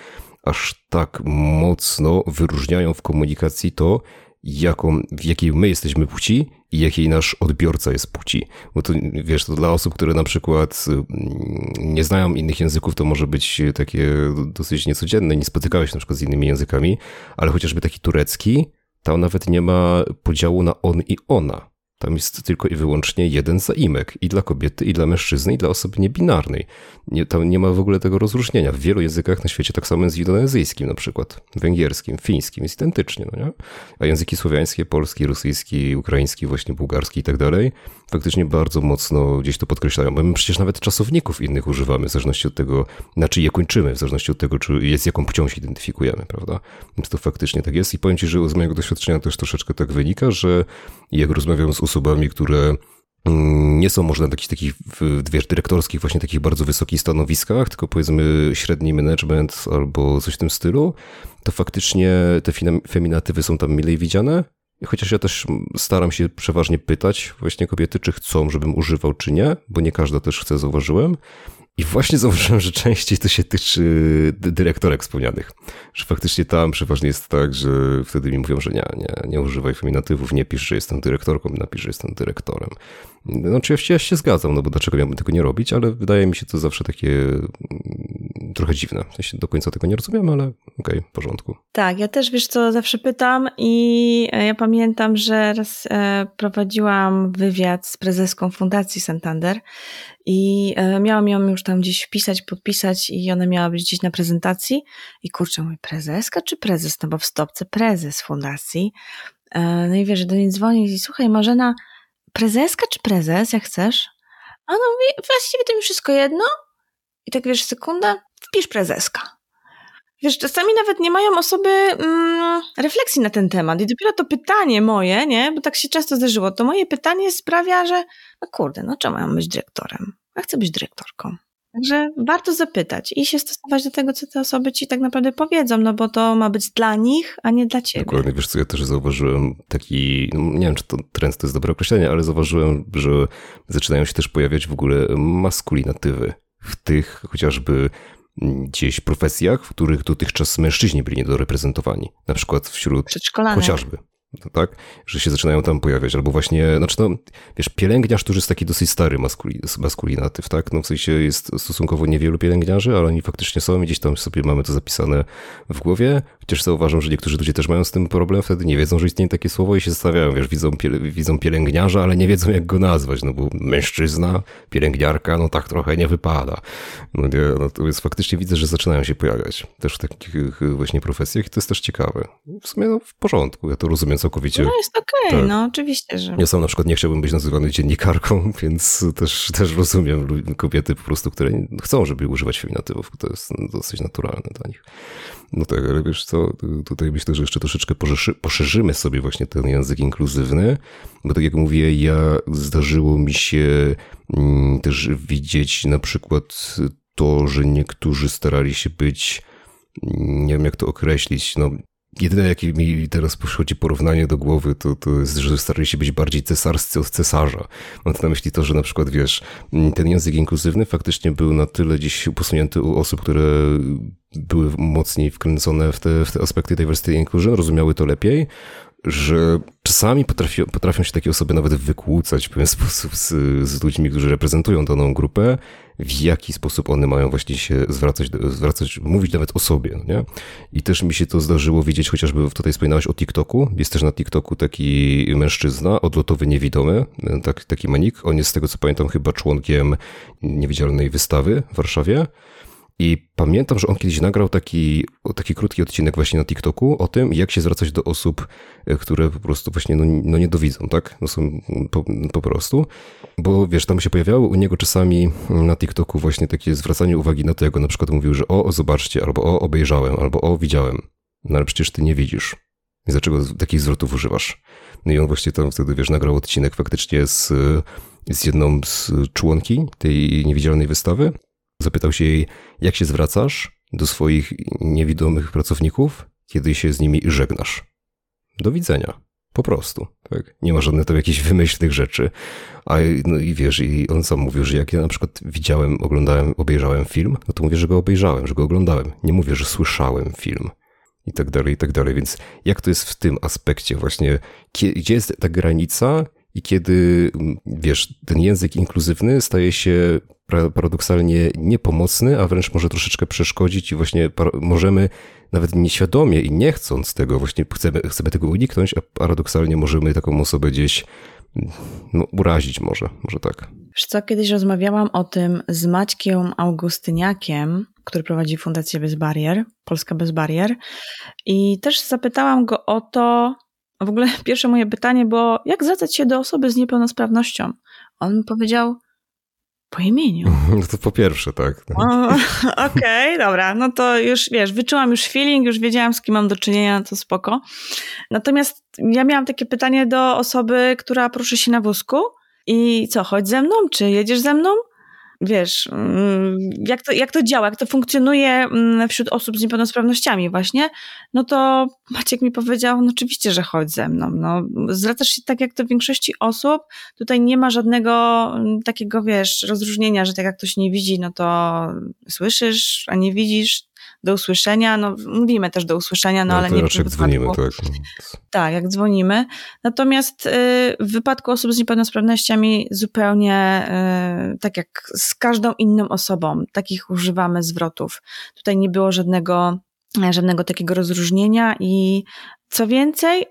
Speaker 2: aż tak mocno wyróżniają w komunikacji to, jaką, w jakiej my jesteśmy płci i jakiej nasz odbiorca jest płci. Bo to, wiesz, to dla osób, które na przykład mm, nie znają innych języków, to może być takie dosyć niecodzienne, nie spotykałeś się na przykład z innymi językami, ale chociażby taki turecki, tam nawet nie ma podziału na on i ona. Tam jest tylko i wyłącznie jeden zaimek i dla kobiety, i dla mężczyzny, i dla osoby niebinarnej. Nie, tam nie ma w ogóle tego rozróżnienia. W wielu językach na świecie tak samo jest w indonezyjskim na przykład, węgierskim, fińskim, jest identycznie, no nie? A języki słowiańskie, polski, rosyjski, ukraiński, właśnie bułgarski i tak dalej, faktycznie bardzo mocno gdzieś to podkreślają, my przecież nawet czasowników innych używamy, w zależności od tego, na czy je kończymy, w zależności od tego, czy jest jaką płcią się identyfikujemy, prawda? Więc to faktycznie tak jest i powiem Ci, że z mojego doświadczenia też troszeczkę tak wynika, że jak rozmawiam z osobami, które mm, nie są może na takich, takich wiesz, dyrektorskich, właśnie takich bardzo wysokich stanowiskach, tylko powiedzmy średni management albo coś w tym stylu, to faktycznie te feminatywy są tam milej widziane, Chociaż ja też staram się przeważnie pytać właśnie kobiety, czy chcą, żebym używał, czy nie, bo nie każda też chce, zauważyłem. I właśnie zauważyłem, że częściej to się tyczy dyrektorek wspomnianych. Że faktycznie tam przeważnie jest tak, że wtedy mi mówią, że nie, nie, nie używaj feminatywów, nie pisz, że jestem dyrektorką, napisz, że jestem dyrektorem. No oczywiście ja się zgadzam, no bo dlaczego miałbym tego nie robić, ale wydaje mi się to zawsze takie mm, trochę dziwne. Ja się do końca tego nie rozumiem, ale okej, okay, w porządku.
Speaker 3: Tak, ja też wiesz co, zawsze pytam i e, ja pamiętam, że raz e, prowadziłam wywiad z prezeską Fundacji Santander i e, miałam ją już tam gdzieś wpisać, podpisać i ona miała być gdzieś na prezentacji i kurczę, mój prezeska czy prezes? No bo w stopce prezes fundacji. No i wiesz, do niej dzwoni i słuchaj Marzena, prezeska czy prezes, jak chcesz? A no mówi, właściwie to mi wszystko jedno. I tak wiesz, sekunda, wpisz prezeska. Wiesz, czasami nawet nie mają osoby mm, refleksji na ten temat. I dopiero to pytanie moje, nie, bo tak się często zdarzyło, to moje pytanie sprawia, że no kurde, no czemu mam być dyrektorem? Ja chcę być dyrektorką. Także warto zapytać i się stosować do tego, co te osoby ci tak naprawdę powiedzą, no bo to ma być dla nich, a nie dla ciebie.
Speaker 2: Dokładnie, wiesz co, ja też zauważyłem taki, no nie wiem, czy to trend to jest dobre określenie, ale zauważyłem, że zaczynają się też pojawiać w ogóle maskulinatywy w tych chociażby gdzieś profesjach, w których dotychczas mężczyźni byli niedoreprezentowani. Na przykład wśród chociażby tak? Że się zaczynają tam pojawiać, albo właśnie, znaczy no, wiesz, pielęgniarz, który jest taki dosyć stary maskuli, maskulinatyw, tak? No w sensie jest stosunkowo niewielu pielęgniarzy, ale oni faktycznie są i gdzieś tam sobie mamy to zapisane w głowie, chociaż zauważam, że niektórzy ludzie też mają z tym problem, wtedy nie wiedzą, że istnieje takie słowo i się zastanawiają, wiesz, widzą, piele, widzą pielęgniarza, ale nie wiedzą jak go nazwać, no bo mężczyzna, pielęgniarka, no tak trochę nie wypada. No, nie, no to jest faktycznie widzę, że zaczynają się pojawiać też w takich właśnie profesjach i to jest też ciekawe. W sumie no, w porządku, ja to rozumiem całkowicie.
Speaker 3: No jest okej, okay, tak. no oczywiście, że...
Speaker 2: Ja sam na przykład nie chciałbym być nazywany dziennikarką, więc też, też rozumiem kobiety po prostu, które chcą, żeby używać feminatywów. To jest dosyć naturalne dla nich. No tak, ale wiesz co, tutaj myślę, że jeszcze troszeczkę poszerzymy sobie właśnie ten język inkluzywny, bo tak jak mówię, ja zdarzyło mi się mm, też widzieć na przykład to, że niektórzy starali się być nie wiem jak to określić, no Jedyne, jakie mi teraz przychodzi porównanie do głowy, to, to jest, że starali się być bardziej cesarscy od cesarza. Mam na myśli to, że na przykład, wiesz, ten język inkluzywny faktycznie był na tyle gdzieś posunięty u osób, które były mocniej wkręcone w te, w te aspekty diversity inclusion, rozumiały to lepiej, że czasami potrafią, potrafią się takie osoby nawet wykłócać w pewien sposób z, z ludźmi, którzy reprezentują daną grupę, w jaki sposób one mają właśnie się zwracać, zwracać mówić nawet o sobie, no nie? I też mi się to zdarzyło widzieć, chociażby tutaj wspominałeś o TikToku, jest też na TikToku taki mężczyzna, odlotowy niewidomy, tak, taki manik, on jest z tego co pamiętam chyba członkiem niewidzialnej wystawy w Warszawie, i pamiętam, że on kiedyś nagrał taki, taki krótki odcinek właśnie na TikToku o tym, jak się zwracać do osób, e, które po prostu właśnie no, no nie dowidzą, tak? No są po, po, prostu. Bo wiesz, tam się pojawiało u niego czasami na TikToku właśnie takie zwracanie uwagi na to, jak on na przykład mówił, że o, zobaczcie, albo o, obejrzałem, albo o, widziałem. No ale przecież ty nie widzisz. I dlaczego takich zwrotów używasz? No i on właśnie tam wtedy, wiesz, nagrał odcinek faktycznie z, z jedną z członki tej niewidzialnej wystawy Zapytał się jej, jak się zwracasz do swoich niewidomych pracowników, kiedy się z nimi żegnasz. Do widzenia. Po prostu, tak? Nie ma żadnych tam jakichś wymyślnych rzeczy. A no i wiesz, i on sam mówił, że jak ja na przykład widziałem, oglądałem, obejrzałem film, no to mówię, że go obejrzałem, że go oglądałem. Nie mówię, że słyszałem film. I tak dalej, i tak dalej. Więc jak to jest w tym aspekcie właśnie? Gdzie jest ta granica i kiedy, wiesz, ten język inkluzywny staje się paradoksalnie niepomocny, a wręcz może troszeczkę przeszkodzić i właśnie możemy nawet nieświadomie i nie chcąc tego, właśnie chcemy, chcemy tego uniknąć, a paradoksalnie możemy taką osobę gdzieś no, urazić może, może tak.
Speaker 3: Wiesz co, kiedyś rozmawiałam o tym z Maćkiem Augustyniakiem, który prowadzi Fundację Bez Barier, Polska Bez Barier i też zapytałam go o to, w ogóle pierwsze moje pytanie było, jak zwracać się do osoby z niepełnosprawnością? On powiedział, po imieniu.
Speaker 2: No to po pierwsze, tak.
Speaker 3: Okej, okay, dobra. No to już wiesz, wyczułam już feeling, już wiedziałam, z kim mam do czynienia, to spoko. Natomiast ja miałam takie pytanie do osoby, która proszy się na wózku. I co, chodź ze mną? Czy jedziesz ze mną? Wiesz, mm, jak to, jak to działa, jak to funkcjonuje mm, wśród osób z niepełnosprawnościami właśnie, no to Maciek mi powiedział, no oczywiście, że chodź ze mną. No, zwracasz się tak jak do większości osób, tutaj nie ma żadnego mm, takiego, wiesz, rozróżnienia, że tak jak ktoś nie widzi, no to słyszysz, a nie widzisz, do usłyszenia, no mówimy też do usłyszenia, no, no ale nie
Speaker 2: jak dzwonimy, tak.
Speaker 3: Tak, jak dzwonimy. Natomiast y, w wypadku osób z niepełnosprawnościami zupełnie y, tak jak z każdą inną osobą, takich używamy zwrotów. Tutaj nie było żadnego, żadnego takiego rozróżnienia i co więcej,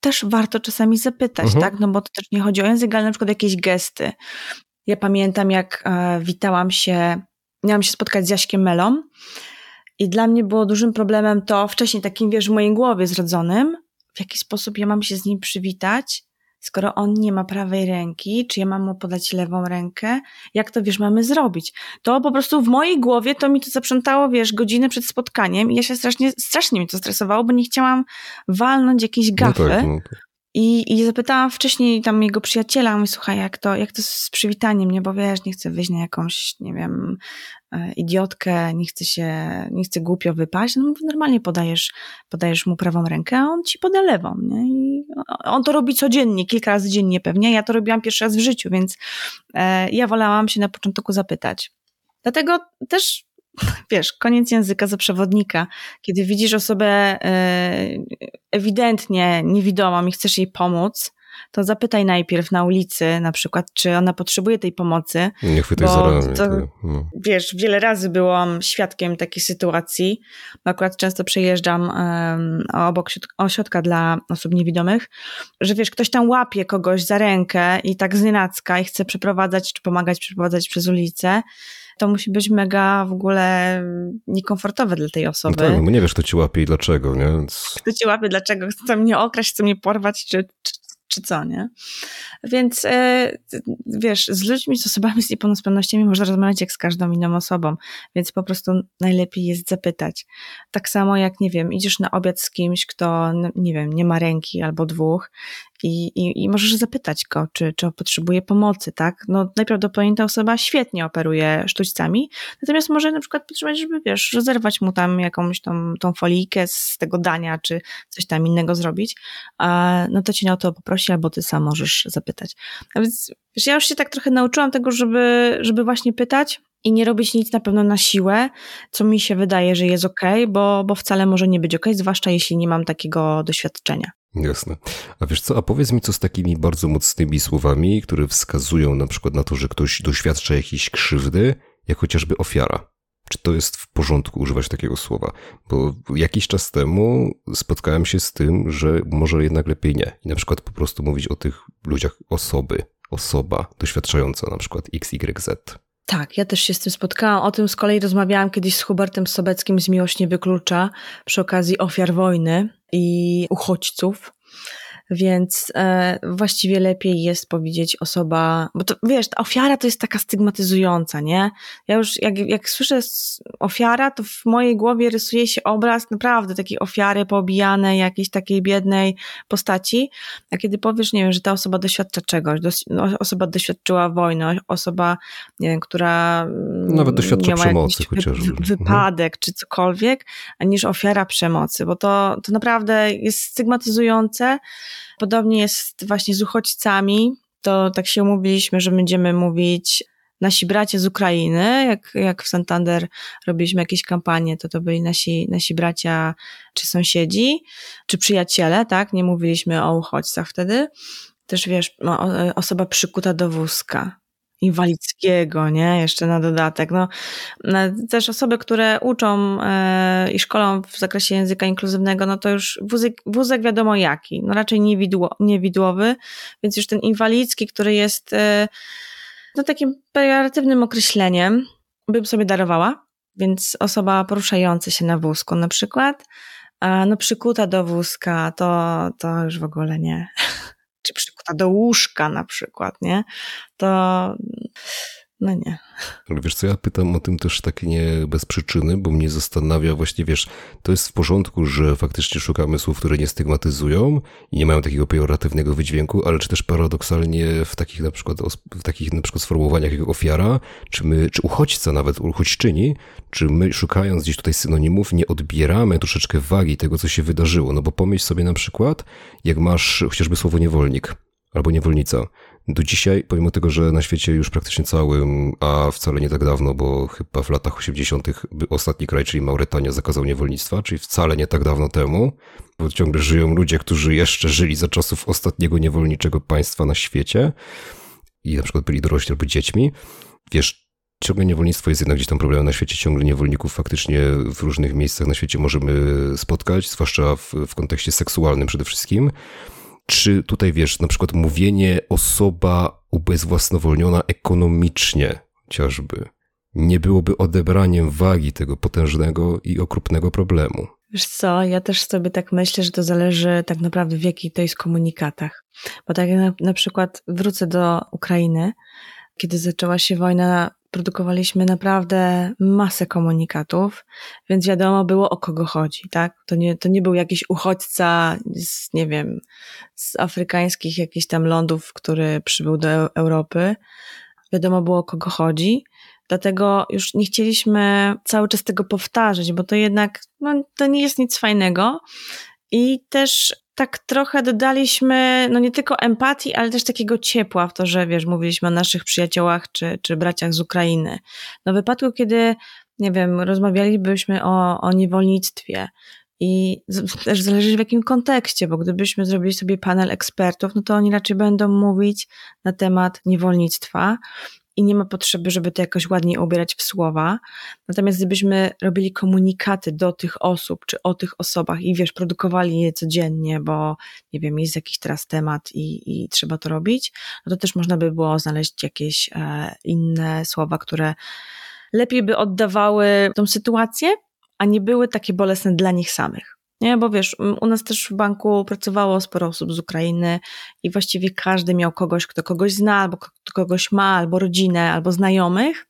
Speaker 3: też warto czasami zapytać, mhm. tak? No bo to też nie chodzi o język, ale na przykład jakieś gesty. Ja pamiętam, jak e, witałam się, miałam się spotkać z Jaśkiem Melą i dla mnie było dużym problemem to wcześniej takim, wiesz, w mojej głowie zrodzonym, w jaki sposób ja mam się z nim przywitać, skoro on nie ma prawej ręki, czy ja mam mu podać lewą rękę, jak to, wiesz, mamy zrobić? To po prostu w mojej głowie to mi to zaprzątało, wiesz, godzinę przed spotkaniem i ja się strasznie, strasznie mi to stresowało, bo nie chciałam walnąć jakiejś gafy. No tak, no tak. I, I zapytałam wcześniej tam jego przyjaciela, mówię, słuchaj, jak to, jak to z przywitaniem, nie, bo wiesz, nie chcę wyjść na jakąś, nie wiem, idiotkę, nie chcę się, nie chcę głupio wypaść, no normalnie podajesz, podajesz mu prawą rękę, a on ci poda lewą, nie? I on to robi codziennie, kilka razy dziennie pewnie, ja to robiłam pierwszy raz w życiu, więc e, ja wolałam się na początku zapytać. Dlatego też wiesz, koniec języka za przewodnika. Kiedy widzisz osobę e, ewidentnie niewidomą i chcesz jej pomóc, to zapytaj najpierw na ulicy, na przykład, czy ona potrzebuje tej pomocy.
Speaker 2: Nie chwytaj za ramię. To,
Speaker 3: no. Wiesz, wiele razy byłam świadkiem takiej sytuacji. Akurat często przejeżdżam um, obok ośrodka dla osób niewidomych, że wiesz, ktoś tam łapie kogoś za rękę i tak znienacka i chce przeprowadzać, czy pomagać przeprowadzać przez ulicę to musi być mega w ogóle niekomfortowe dla tej osoby.
Speaker 2: No tak, no nie wiesz, kto ci łapie i dlaczego, nie? Więc...
Speaker 3: Kto ci łapie, dlaczego? Chce mnie okraść, chce mnie porwać, czy, czy, czy co, nie? Więc e, wiesz, z ludźmi, z osobami z niepełnosprawnościami można rozmawiać jak z każdą inną osobą, więc po prostu najlepiej jest zapytać. Tak samo jak, nie wiem, idziesz na obiad z kimś, kto, nie wiem, nie ma ręki albo dwóch i, i, i możesz zapytać go, czy, czy potrzebuje pomocy, tak? No najprawdopodobniej ta osoba świetnie operuje sztućcami, natomiast może na przykład potrzebować, żeby, wiesz, rozerwać mu tam jakąś tą, tą folijkę z tego dania, czy coś tam innego zrobić, a, no to cię o to poprosi, albo ty sam możesz zapytać. A więc, wiesz, ja już się tak trochę nauczyłam tego, żeby, żeby właśnie pytać, i nie robić nic na pewno na siłę, co mi się wydaje, że jest ok, bo, bo wcale może nie być ok, zwłaszcza jeśli nie mam takiego doświadczenia.
Speaker 2: Jasne. A wiesz co, a powiedz mi co z takimi bardzo mocnymi słowami, które wskazują na przykład na to, że ktoś doświadcza jakiejś krzywdy, jak chociażby ofiara. Czy to jest w porządku używać takiego słowa? Bo jakiś czas temu spotkałem się z tym, że może jednak lepiej nie. I na przykład po prostu mówić o tych ludziach osoby, osoba doświadczająca na przykład XYZ.
Speaker 3: Tak, ja też się z tym spotkałam. O tym z kolei rozmawiałam kiedyś z Hubertem Sobeckim z Miłość Nie Wyklucza przy okazji ofiar wojny i uchodźców. Więc e, właściwie lepiej jest powiedzieć osoba, bo to wiesz, ta ofiara to jest taka stygmatyzująca, nie? Ja już jak, jak słyszę ofiara, to w mojej głowie rysuje się obraz naprawdę takiej ofiary pobijanej, jakiejś takiej biednej postaci. A kiedy powiesz, nie wiem, że ta osoba doświadcza czegoś, dos, no, osoba doświadczyła wojny, osoba, nie wiem, która
Speaker 2: nawet doświadcza przemocy chociażby.
Speaker 3: Wy, wypadek mhm. czy cokolwiek, niż ofiara przemocy, bo to, to naprawdę jest stygmatyzujące. Podobnie jest właśnie z uchodźcami. To tak się umówiliśmy, że będziemy mówić nasi bracia z Ukrainy, jak, jak w Santander robiliśmy jakieś kampanie, to to byli nasi, nasi bracia czy sąsiedzi, czy przyjaciele, tak? Nie mówiliśmy o uchodźcach wtedy. Też wiesz, no, osoba przykuta do wózka, inwalidzkiego, nie? Jeszcze na dodatek. No, też osoby, które uczą e, i szkolą w zakresie języka inkluzywnego, no to już wózek, wózek wiadomo jaki, no raczej niewidło, niewidłowy, więc już ten inwalidzki, który jest e, no takim pejoratywnym określeniem, bym sobie darowała, więc osoba poruszająca się na wózku na przykład, a no przykuta do wózka, to, to już w ogóle nie. przykuta do łóżka na przykład, nie? To no nie.
Speaker 2: Ale wiesz co, ja pytam o tym też tak nie bez przyczyny, bo mnie zastanawia właśnie, wiesz, to jest w porządku, że faktycznie szukamy słów, które nie stygmatyzują i nie mają takiego pejoratywnego wydźwięku, ale czy też paradoksalnie w takich na przykład, w takich na przykład sformułowaniach jak ofiara, czy my, czy uchodźca nawet, uchodźczyni, czy my szukając gdzieś tutaj synonimów nie odbieramy troszeczkę wagi tego, co się wydarzyło, no bo pomyśl sobie na przykład, jak masz chociażby słowo niewolnik, albo niewolnica. Do dzisiaj, pomimo tego, że na świecie już praktycznie całym, a wcale nie tak dawno, bo chyba w latach 80. ostatni kraj, czyli Mauretania, zakazał niewolnictwa, czyli wcale nie tak dawno temu, bo ciągle żyją ludzie, którzy jeszcze żyli za czasów ostatniego niewolniczego państwa na świecie i na przykład byli dorośli albo dziećmi. Wiesz, ciągle niewolnictwo jest jednak gdzieś tam problemem na świecie, ciągle niewolników faktycznie w różnych miejscach na świecie możemy spotkać, zwłaszcza w, w kontekście seksualnym przede wszystkim. Czy tutaj wiesz, na przykład mówienie osoba ubezwłasnowolniona ekonomicznie, chociażby, nie byłoby odebraniem wagi tego potężnego i okrutnego problemu?
Speaker 3: Wiesz co, ja też sobie tak myślę, że to zależy tak naprawdę w jakich to jest komunikatach. Bo tak jak na, na przykład wrócę do Ukrainy, kiedy zaczęła się wojna produkowaliśmy naprawdę masę komunikatów, więc wiadomo było o kogo chodzi, tak? To nie, to nie był jakiś uchodźca z, nie wiem, z afrykańskich jakichś tam lądów, który przybył do Europy. Wiadomo było o kogo chodzi. Dlatego już nie chcieliśmy cały czas tego powtarzać, bo to jednak no, to nie jest nic fajnego. I też tak trochę dodaliśmy, no nie tylko empatii, ale też takiego ciepła w to, że wiesz, mówiliśmy o naszych przyjaciołach czy, czy braciach z Ukrainy. No w wypadku, kiedy, nie wiem, rozmawialibyśmy o, o niewolnictwie, i też zależy w jakim kontekście, bo gdybyśmy zrobili sobie panel ekspertów, no to oni raczej będą mówić na temat niewolnictwa, i nie ma potrzeby, żeby to jakoś ładniej ubierać w słowa. Natomiast gdybyśmy robili komunikaty do tych osób, czy o tych osobach i wiesz, produkowali je codziennie, bo nie wiem, jest jakiś teraz temat i, i trzeba to robić, no to też można by było znaleźć jakieś e, inne słowa, które lepiej by oddawały tą sytuację, a nie były takie bolesne dla nich samych. Nie, bo wiesz, u nas też w banku pracowało sporo osób z Ukrainy i właściwie każdy miał kogoś, kto kogoś zna, albo kogoś ma, albo rodzinę, albo znajomych.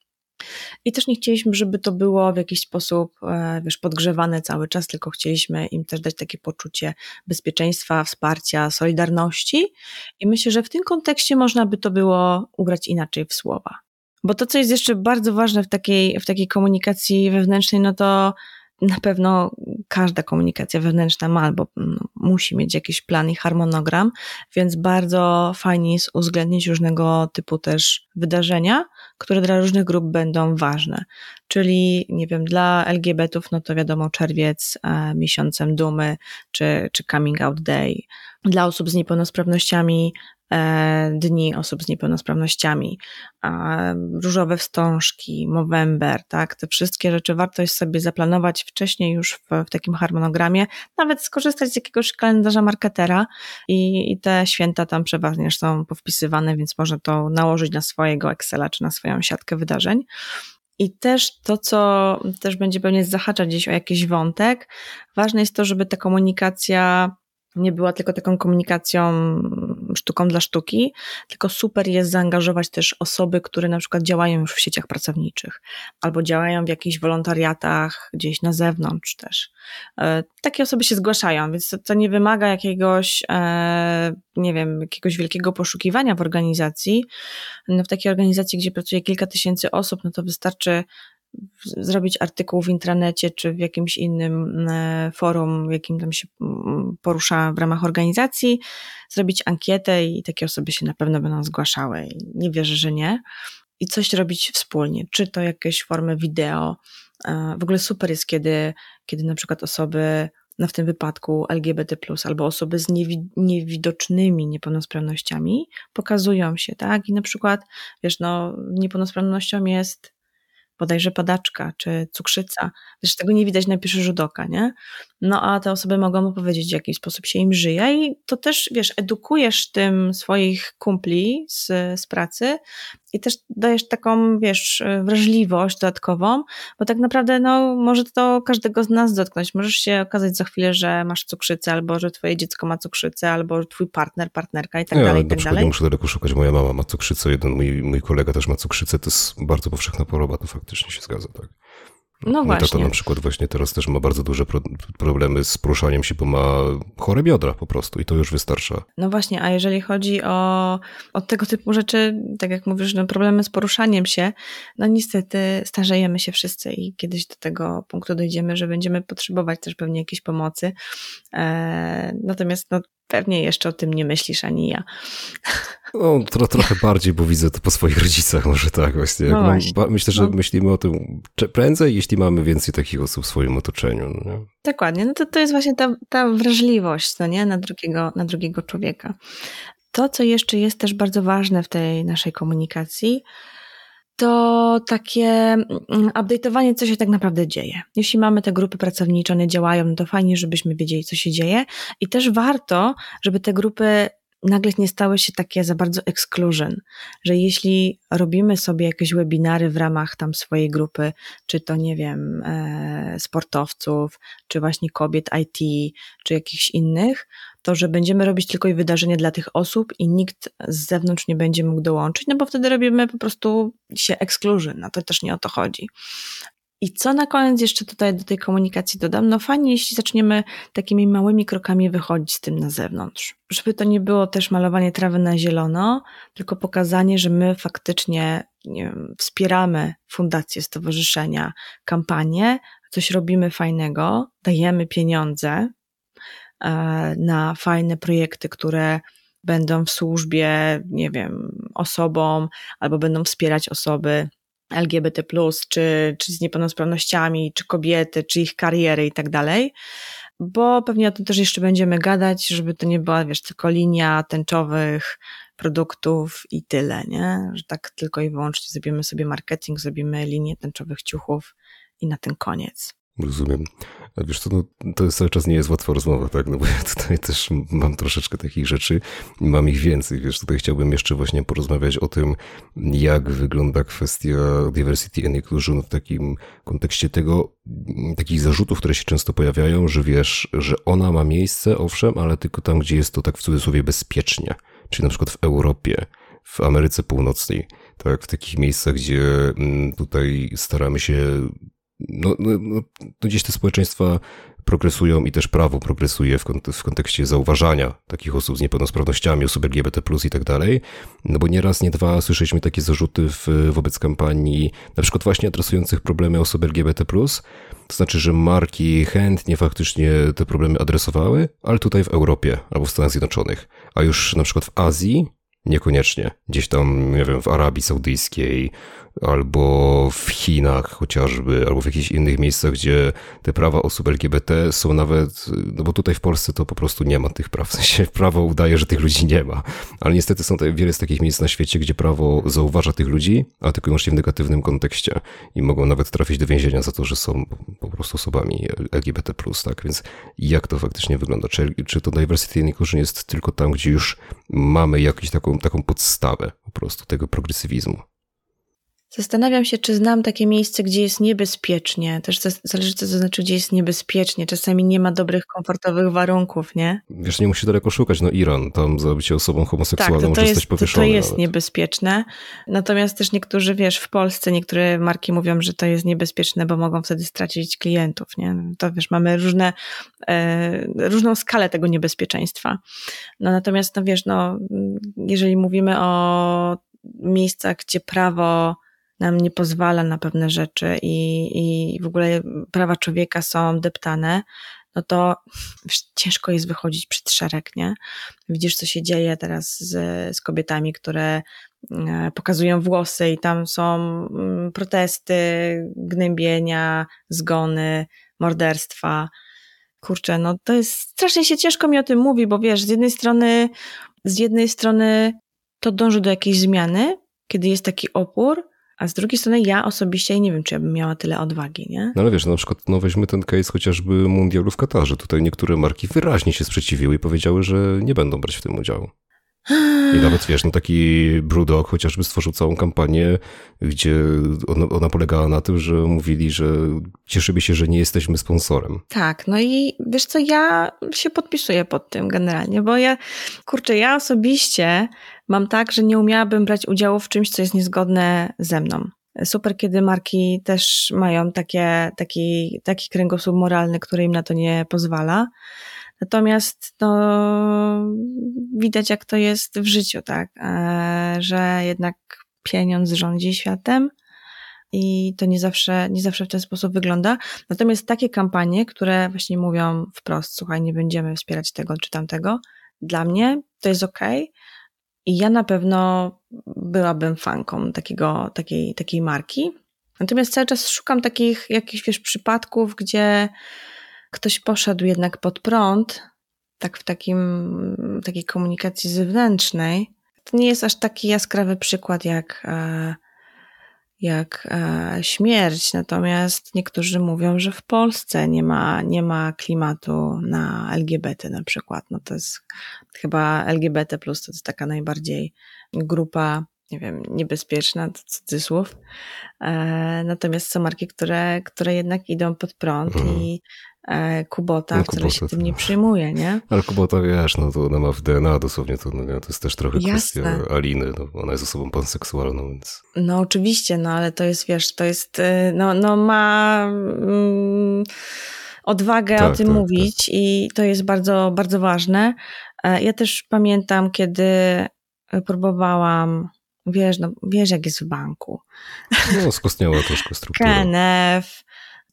Speaker 3: I też nie chcieliśmy, żeby to było w jakiś sposób, e, wiesz, podgrzewane cały czas, tylko chcieliśmy im też dać takie poczucie bezpieczeństwa, wsparcia, solidarności. I myślę, że w tym kontekście można by to było ubrać inaczej w słowa. Bo to, co jest jeszcze bardzo ważne w takiej, w takiej komunikacji wewnętrznej, no to na pewno każda komunikacja wewnętrzna ma albo no, musi mieć jakiś plan i harmonogram, więc bardzo fajnie jest uwzględnić różnego typu też wydarzenia, które dla różnych grup będą ważne. Czyli, nie wiem, dla LGBT-ów, no to wiadomo, czerwiec e, miesiącem dumy, czy, czy coming out day. Dla osób z niepełnosprawnościami dni osób z niepełnosprawnościami, różowe wstążki, Movember, tak, te wszystkie rzeczy warto jest sobie zaplanować wcześniej już w, w takim harmonogramie, nawet skorzystać z jakiegoś kalendarza marketera i, i te święta tam przeważnie są powpisywane, więc można to nałożyć na swojego Excela czy na swoją siatkę wydarzeń. I też to, co też będzie pewnie zahaczać gdzieś o jakiś wątek, ważne jest to, żeby ta komunikacja nie była tylko taką komunikacją sztuką dla sztuki, tylko super jest zaangażować też osoby, które na przykład działają już w sieciach pracowniczych albo działają w jakichś wolontariatach gdzieś na zewnątrz też. E, takie osoby się zgłaszają, więc to, nie wymaga jakiegoś, e, nie wiem, jakiegoś wielkiego poszukiwania w organizacji. No w takiej organizacji, gdzie pracuje kilka tysięcy osób, no to wystarczy zrobić artykuł w intranecie czy w jakimś innym e, forum, jakim tam się mm, porusza w ramach organizacji, zrobić ankietę i takie osoby się na pewno będą zgłaszały. Nie wierzę, że nie. I coś robić wspólnie, czy to jakieś formy wideo. E, w ogóle super jest, kiedy, kiedy na przykład osoby no w tym wypadku LGBT, albo osoby z niewi niewidocznymi niepełnosprawnościami pokazują się, tak? I na przykład, wiesz, no, niepełnosprawnością jest bodajże padaczka czy cukrzyca. Zresztą tego nie widać na pierwszy rzut oka, nie? No a te osoby mogą opowiedzieć, w jaki sposób się im żyje i to też, wiesz, edukujesz tym swoich kumpli z, z pracy i też dajesz taką, wiesz, wrażliwość dodatkową, bo tak naprawdę, no, może to każdego z nas dotknąć. Możesz się okazać za chwilę, że masz cukrzycę, albo że twoje dziecko ma cukrzycę, albo twój partner, partnerka i tak
Speaker 2: ja,
Speaker 3: dalej,
Speaker 2: i
Speaker 3: tak
Speaker 2: dalej.
Speaker 3: Nie
Speaker 2: muszę daleko szukać. Moja mama ma cukrzycę, jeden mój, mój kolega też ma cukrzycę, to jest bardzo powszechna choroba, to faktycznie się zgadza, tak.
Speaker 3: No właśnie.
Speaker 2: Tato na przykład właśnie teraz też ma bardzo duże pro problemy z poruszaniem się, bo ma chore biodra po prostu i to już wystarcza.
Speaker 3: No właśnie, a jeżeli chodzi o, o tego typu rzeczy, tak jak mówisz, no problemy z poruszaniem się, no niestety starzejemy się wszyscy i kiedyś do tego punktu dojdziemy, że będziemy potrzebować też pewnie jakiejś pomocy. E, natomiast no, pewnie jeszcze o tym nie myślisz ani ja.
Speaker 2: No, tro, trochę bardziej, bo widzę to po swoich rodzicach, może tak właśnie. No właśnie. myślę, że no. myślimy o tym prędzej, jeśli mamy więcej takich osób w swoim otoczeniu. No
Speaker 3: Dokładnie, no to, to jest właśnie ta, ta wrażliwość no nie? Na, drugiego, na drugiego człowieka. To, co jeszcze jest też bardzo ważne w tej naszej komunikacji, to takie mm, update'owanie, co się tak naprawdę dzieje. Jeśli mamy te grupy pracownicze, one działają, no to fajnie, żebyśmy wiedzieli, co się dzieje i też warto, żeby te grupy nagle nie stały się takie za bardzo exclusion, że jeśli robimy sobie jakieś webinary w ramach tam swojej grupy, czy to nie wiem, e, sportowców, czy właśnie kobiet IT, czy jakichś innych, to że będziemy robić tylko i wydarzenie dla tych osób i nikt z zewnątrz nie będzie mógł dołączyć, no bo wtedy robimy po prostu się exclusion, no to też nie o to chodzi. I co na koniec jeszcze tutaj do tej komunikacji dodam? No fajnie, jeśli zaczniemy takimi małymi krokami wychodzić z tym na zewnątrz. Żeby to nie było też malowanie trawy na zielono, tylko pokazanie, że my faktycznie wiem, wspieramy fundacje, stowarzyszenia, kampanie, coś robimy fajnego, dajemy pieniądze na fajne projekty, które będą w służbie, nie wiem, osobom albo będą wspierać osoby LGBT, czy, czy z niepełnosprawnościami, czy kobiety, czy ich kariery i tak dalej. Bo pewnie o tym też jeszcze będziemy gadać, żeby to nie była, wiesz, tylko linia tęczowych produktów i tyle, nie? Że tak tylko i wyłącznie zrobimy sobie marketing, zrobimy linię tęczowych ciuchów i na ten koniec.
Speaker 2: Rozumiem. A wiesz co, no, to cały czas nie jest łatwa rozmowa, tak? No bo ja tutaj też mam troszeczkę takich rzeczy mam ich więcej. Wiesz, tutaj chciałbym jeszcze właśnie porozmawiać o tym, jak wygląda kwestia diversity and inclusion w takim kontekście tego, takich zarzutów, które się często pojawiają, że wiesz, że ona ma miejsce, owszem, ale tylko tam, gdzie jest to tak w cudzysłowie bezpiecznie. Czyli na przykład w Europie, w Ameryce Północnej, tak, w takich miejscach, gdzie mm, tutaj staramy się no, no, no, gdzieś te społeczeństwa progresują i też prawo progresuje w, kont w kontekście zauważania takich osób z niepełnosprawnościami, osób LGBT+, i tak dalej. No bo nieraz, nie dwa słyszeliśmy takie zarzuty w, wobec kampanii, na przykład właśnie adresujących problemy osób LGBT+, to znaczy, że marki chętnie faktycznie te problemy adresowały, ale tutaj w Europie albo w Stanach Zjednoczonych. A już na przykład w Azji Niekoniecznie. Gdzieś tam, nie wiem, w Arabii Saudyjskiej, albo w Chinach chociażby, albo w jakichś innych miejscach, gdzie te prawa osób LGBT są nawet, no bo tutaj w Polsce to po prostu nie ma tych praw. W sensie prawo udaje, że tych ludzi nie ma. Ale niestety są wiele z takich miejsc na świecie, gdzie prawo zauważa tych ludzi, a tylko wyłącznie w negatywnym kontekście i mogą nawet trafić do więzienia za to, że są po prostu osobami LGBT+, tak? Więc jak to faktycznie wygląda? Czy, czy to diversity and inclusion jest tylko tam, gdzie już mamy jakąś taką, taką podstawę po prostu tego progresywizmu?
Speaker 3: Zastanawiam się, czy znam takie miejsce, gdzie jest niebezpiecznie. Też zależy, co to znaczy, gdzie jest niebezpiecznie. Czasami nie ma dobrych, komfortowych warunków, nie?
Speaker 2: Wiesz, nie musisz daleko szukać. No Iran, tam za bycie osobą homoseksualną tak, to, to jest, powieszony.
Speaker 3: To, to jest nawet. niebezpieczne. Natomiast też niektórzy, wiesz, w Polsce niektóre marki mówią, że to jest niebezpieczne, bo mogą wtedy stracić klientów, nie? To wiesz, mamy różne, e, różną skalę tego niebezpieczeństwa. No natomiast, no wiesz, no, jeżeli mówimy o miejscach, gdzie prawo nam nie pozwala na pewne rzeczy i, i w ogóle prawa człowieka są deptane, no to ciężko jest wychodzić przed szereg, nie? Widzisz, co się dzieje teraz z, z kobietami, które e, pokazują włosy i tam są mm, protesty, gnębienia, zgony, morderstwa. Kurczę, no to jest strasznie się ciężko mi o tym mówi, bo wiesz, z jednej strony, z jednej strony to dąży do jakiejś zmiany, kiedy jest taki opór, a z drugiej strony ja osobiście nie wiem, czy ja bym miała tyle odwagi, nie?
Speaker 2: No ale wiesz, na przykład no weźmy ten case chociażby mundialu w Katarze. Tutaj niektóre marki wyraźnie się sprzeciwiły i powiedziały, że nie będą brać w tym udziału. I nawet wiesz, no taki Brewdog chociażby stworzył całą kampanię, gdzie ona, ona, polegała na tym, że mówili, że cieszymy się, że nie jesteśmy sponsorem.
Speaker 3: Tak, no i wiesz co, ja się podpisuję pod tym generalnie, bo ja, kurczę, ja osobiście mam tak, że nie umiałabym brać udziału w czymś, co jest niezgodne ze mną. Super, kiedy marki też mają takie, taki, taki kręgosłup moralny, który im na to nie pozwala. Natomiast no, widać, jak to jest w życiu, tak, e, że jednak pieniądz rządzi światem i to nie zawsze, nie zawsze w ten sposób wygląda. Natomiast takie kampanie, które właśnie mówią wprost, słuchaj, nie będziemy wspierać tego czy tamtego, dla mnie to jest ok. I ja na pewno byłabym fanką takiego, takiej, takiej marki. Natomiast cały czas szukam takich jakichś wiesz, przypadków, gdzie ktoś poszedł jednak pod prąd, tak w takim, takiej komunikacji zewnętrznej, to nie jest aż taki jaskrawy przykład jak, e, jak e, śmierć. Natomiast niektórzy mówią, że w Polsce nie ma, nie ma klimatu na LGBT na przykład. No to jest chyba LGBT plus to jest taka najbardziej grupa nie wiem, niebezpieczna, to cudzysłów. E, natomiast są marki, które, które jednak idą pod prąd mm. i Kubota, no, który się tym nie przyjmuje, nie?
Speaker 2: Ale Kubota, wiesz, no to ona ma w DNA dosłownie, to, no, to jest też trochę Jasne. kwestia Aliny, no, ona jest osobą panseksualną, więc...
Speaker 3: No oczywiście, no ale to jest, wiesz, to jest, y, no, no ma mm, odwagę tak, o tym tak, mówić tak. i to jest bardzo, bardzo ważne. E, ja też pamiętam, kiedy próbowałam wiesz, no, wiesz jak jest w banku.
Speaker 2: No, skostniała troszkę struktura.
Speaker 3: KNF,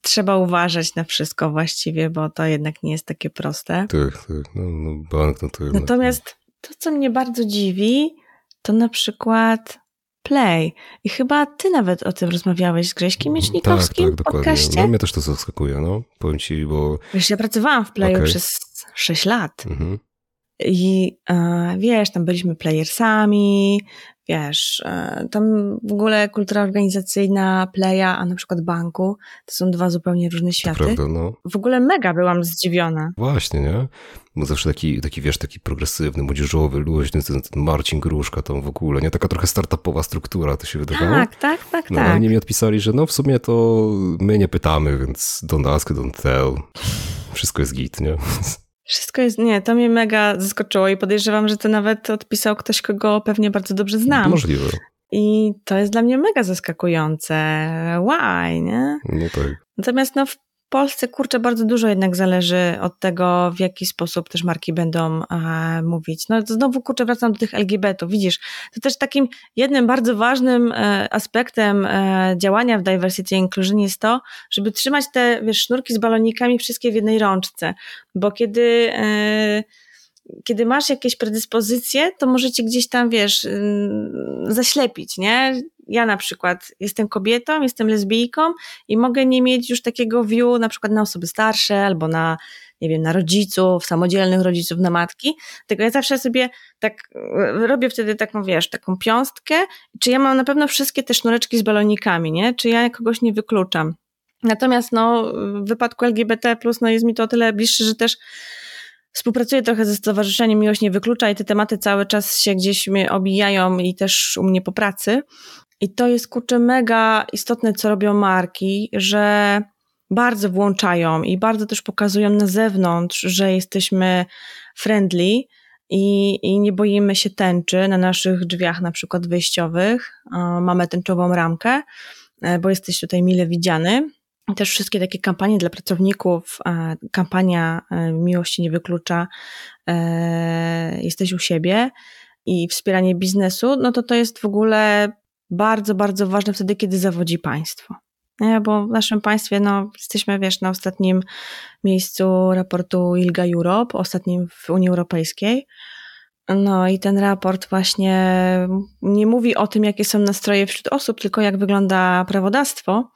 Speaker 3: trzeba uważać na wszystko właściwie, bo to jednak nie jest takie proste.
Speaker 2: Tak, tak. No, no bank, no to jednak...
Speaker 3: Natomiast to, co mnie bardzo dziwi, to na przykład Play. I chyba ty nawet o tym rozmawiałeś z Grześkiem Miecznikowskim tak, tak, dokładnie. podcaście.
Speaker 2: No, mnie też to zaskakuje, no. Powiem ci, bo...
Speaker 3: Wiesz, ja pracowałam w Playu okay. przez 6 lat. Mhm. I e, wiesz, tam byliśmy playersami, wiesz, e, tam w ogóle kultura organizacyjna, playa, a na przykład banku, to są dwa zupełnie różne światy. Prawda, no. W ogóle mega byłam zdziwiona.
Speaker 2: Właśnie, nie? Bo zawsze taki, taki wiesz, taki progresywny, młodzieżowy, luźny, ten, ten Marcin Gruszka tam w ogóle, nie? Taka trochę startupowa struktura, to się wydawało.
Speaker 3: Tak, tak, tak,
Speaker 2: no,
Speaker 3: tak.
Speaker 2: Oni mi odpisali, że no w sumie to my nie pytamy, więc don't ask, don't tell. Wszystko jest git, nie?
Speaker 3: Wszystko jest, nie, to mnie mega zaskoczyło i podejrzewam, że to nawet odpisał ktoś, kogo pewnie bardzo dobrze znam.
Speaker 2: Możliwe.
Speaker 3: I to jest dla mnie mega zaskakujące. Why, nie?
Speaker 2: No tak.
Speaker 3: Natomiast no, w Polsce, kurczę, bardzo dużo jednak zależy od tego, w jaki sposób też marki będą e, mówić. No znowu, kurczę, wracam do tych LGBT-ów. Widzisz, to też takim jednym bardzo ważnym e, aspektem e, działania w Diversity Inclusion jest to, żeby trzymać te, wiesz, sznurki z balonikami wszystkie w jednej rączce. Bo kiedy e, kiedy masz jakieś predyspozycje, to możecie gdzieś tam, wiesz, zaślepić, nie? Ja na przykład jestem kobietą, jestem lesbijką i mogę nie mieć już takiego view na przykład na osoby starsze albo na, nie wiem, na rodziców, samodzielnych rodziców, na matki. Tylko ja zawsze sobie tak e, robię wtedy taką, wiesz, taką piąstkę, czy ja mam na pewno wszystkie te sznureczki z balonikami, nie? Czy ja kogoś nie wykluczam. Natomiast no, w wypadku LGBT, no jest mi to o tyle bliższe, że też Współpracuję trochę ze Stowarzyszeniem Miłość Nie Wyklucza i te tematy cały czas się gdzieś mnie obijają i też u mnie po pracy. I to jest kurczę mega istotne, co robią marki, że bardzo włączają i bardzo też pokazują na zewnątrz, że jesteśmy friendly i, i nie boimy się tęczy na naszych drzwiach, na przykład wyjściowych. Mamy tęczową ramkę, e, bo jesteś tutaj mile widziany. Też wszystkie takie kampanie dla pracowników, e, kampania e, Miłości nie wyklucza, jesteś u siebie i wspieranie biznesu, no to to jest w ogóle bardzo, bardzo ważne wtedy, kiedy zawodzi państwo. Bo w naszym państwie, no, jesteśmy, wiesz, na ostatnim miejscu raportu ILGA Europe, ostatnim w Unii Europejskiej. No i ten raport właśnie nie mówi o tym, jakie są nastroje wśród osób, tylko jak wygląda prawodawstwo.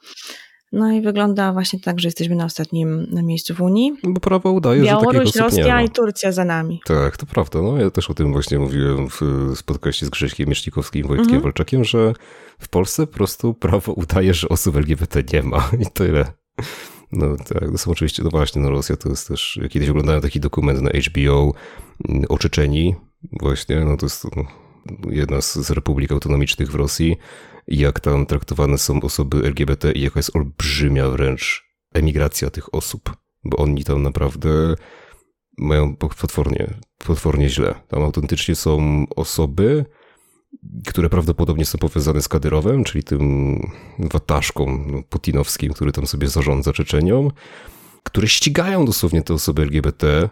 Speaker 3: No i wygląda właśnie tak, że jesteśmy na ostatnim miejscu w Unii.
Speaker 2: Bo prawo udaje,
Speaker 3: Białoruś,
Speaker 2: że
Speaker 3: Rosja i Turcja za nami.
Speaker 2: Tak, to prawda. No, ja też o tym właśnie mówiłem w spotkaście z Grześkiem Miesznikowskim i Wojtkiem
Speaker 3: Mhm.
Speaker 2: Walczakiem, że w Polsce po prostu prawo udaje, że osób LGBT nie ma i tyle. No tak, to są oczywiście, no właśnie, no Rosja to jest też, kiedyś oglądałem taki dokument na HBO mm, o Czeczeni, właśnie, no to jest no, jedna z, z republik autonomicznych w Rosji, jak tam traktowane są osoby LGBT i jaka jest olbrzymia wręcz emigracja tych osób, bo oni tam naprawdę mają potwornie, potwornie źle. Tam autentycznie są osoby, które prawdopodobnie są powiązane z Kadyrowem, czyli tym wataszką no, putinowskim, który tam sobie zarządza Czeczenią, które ścigają dosłownie te osoby LGBT+,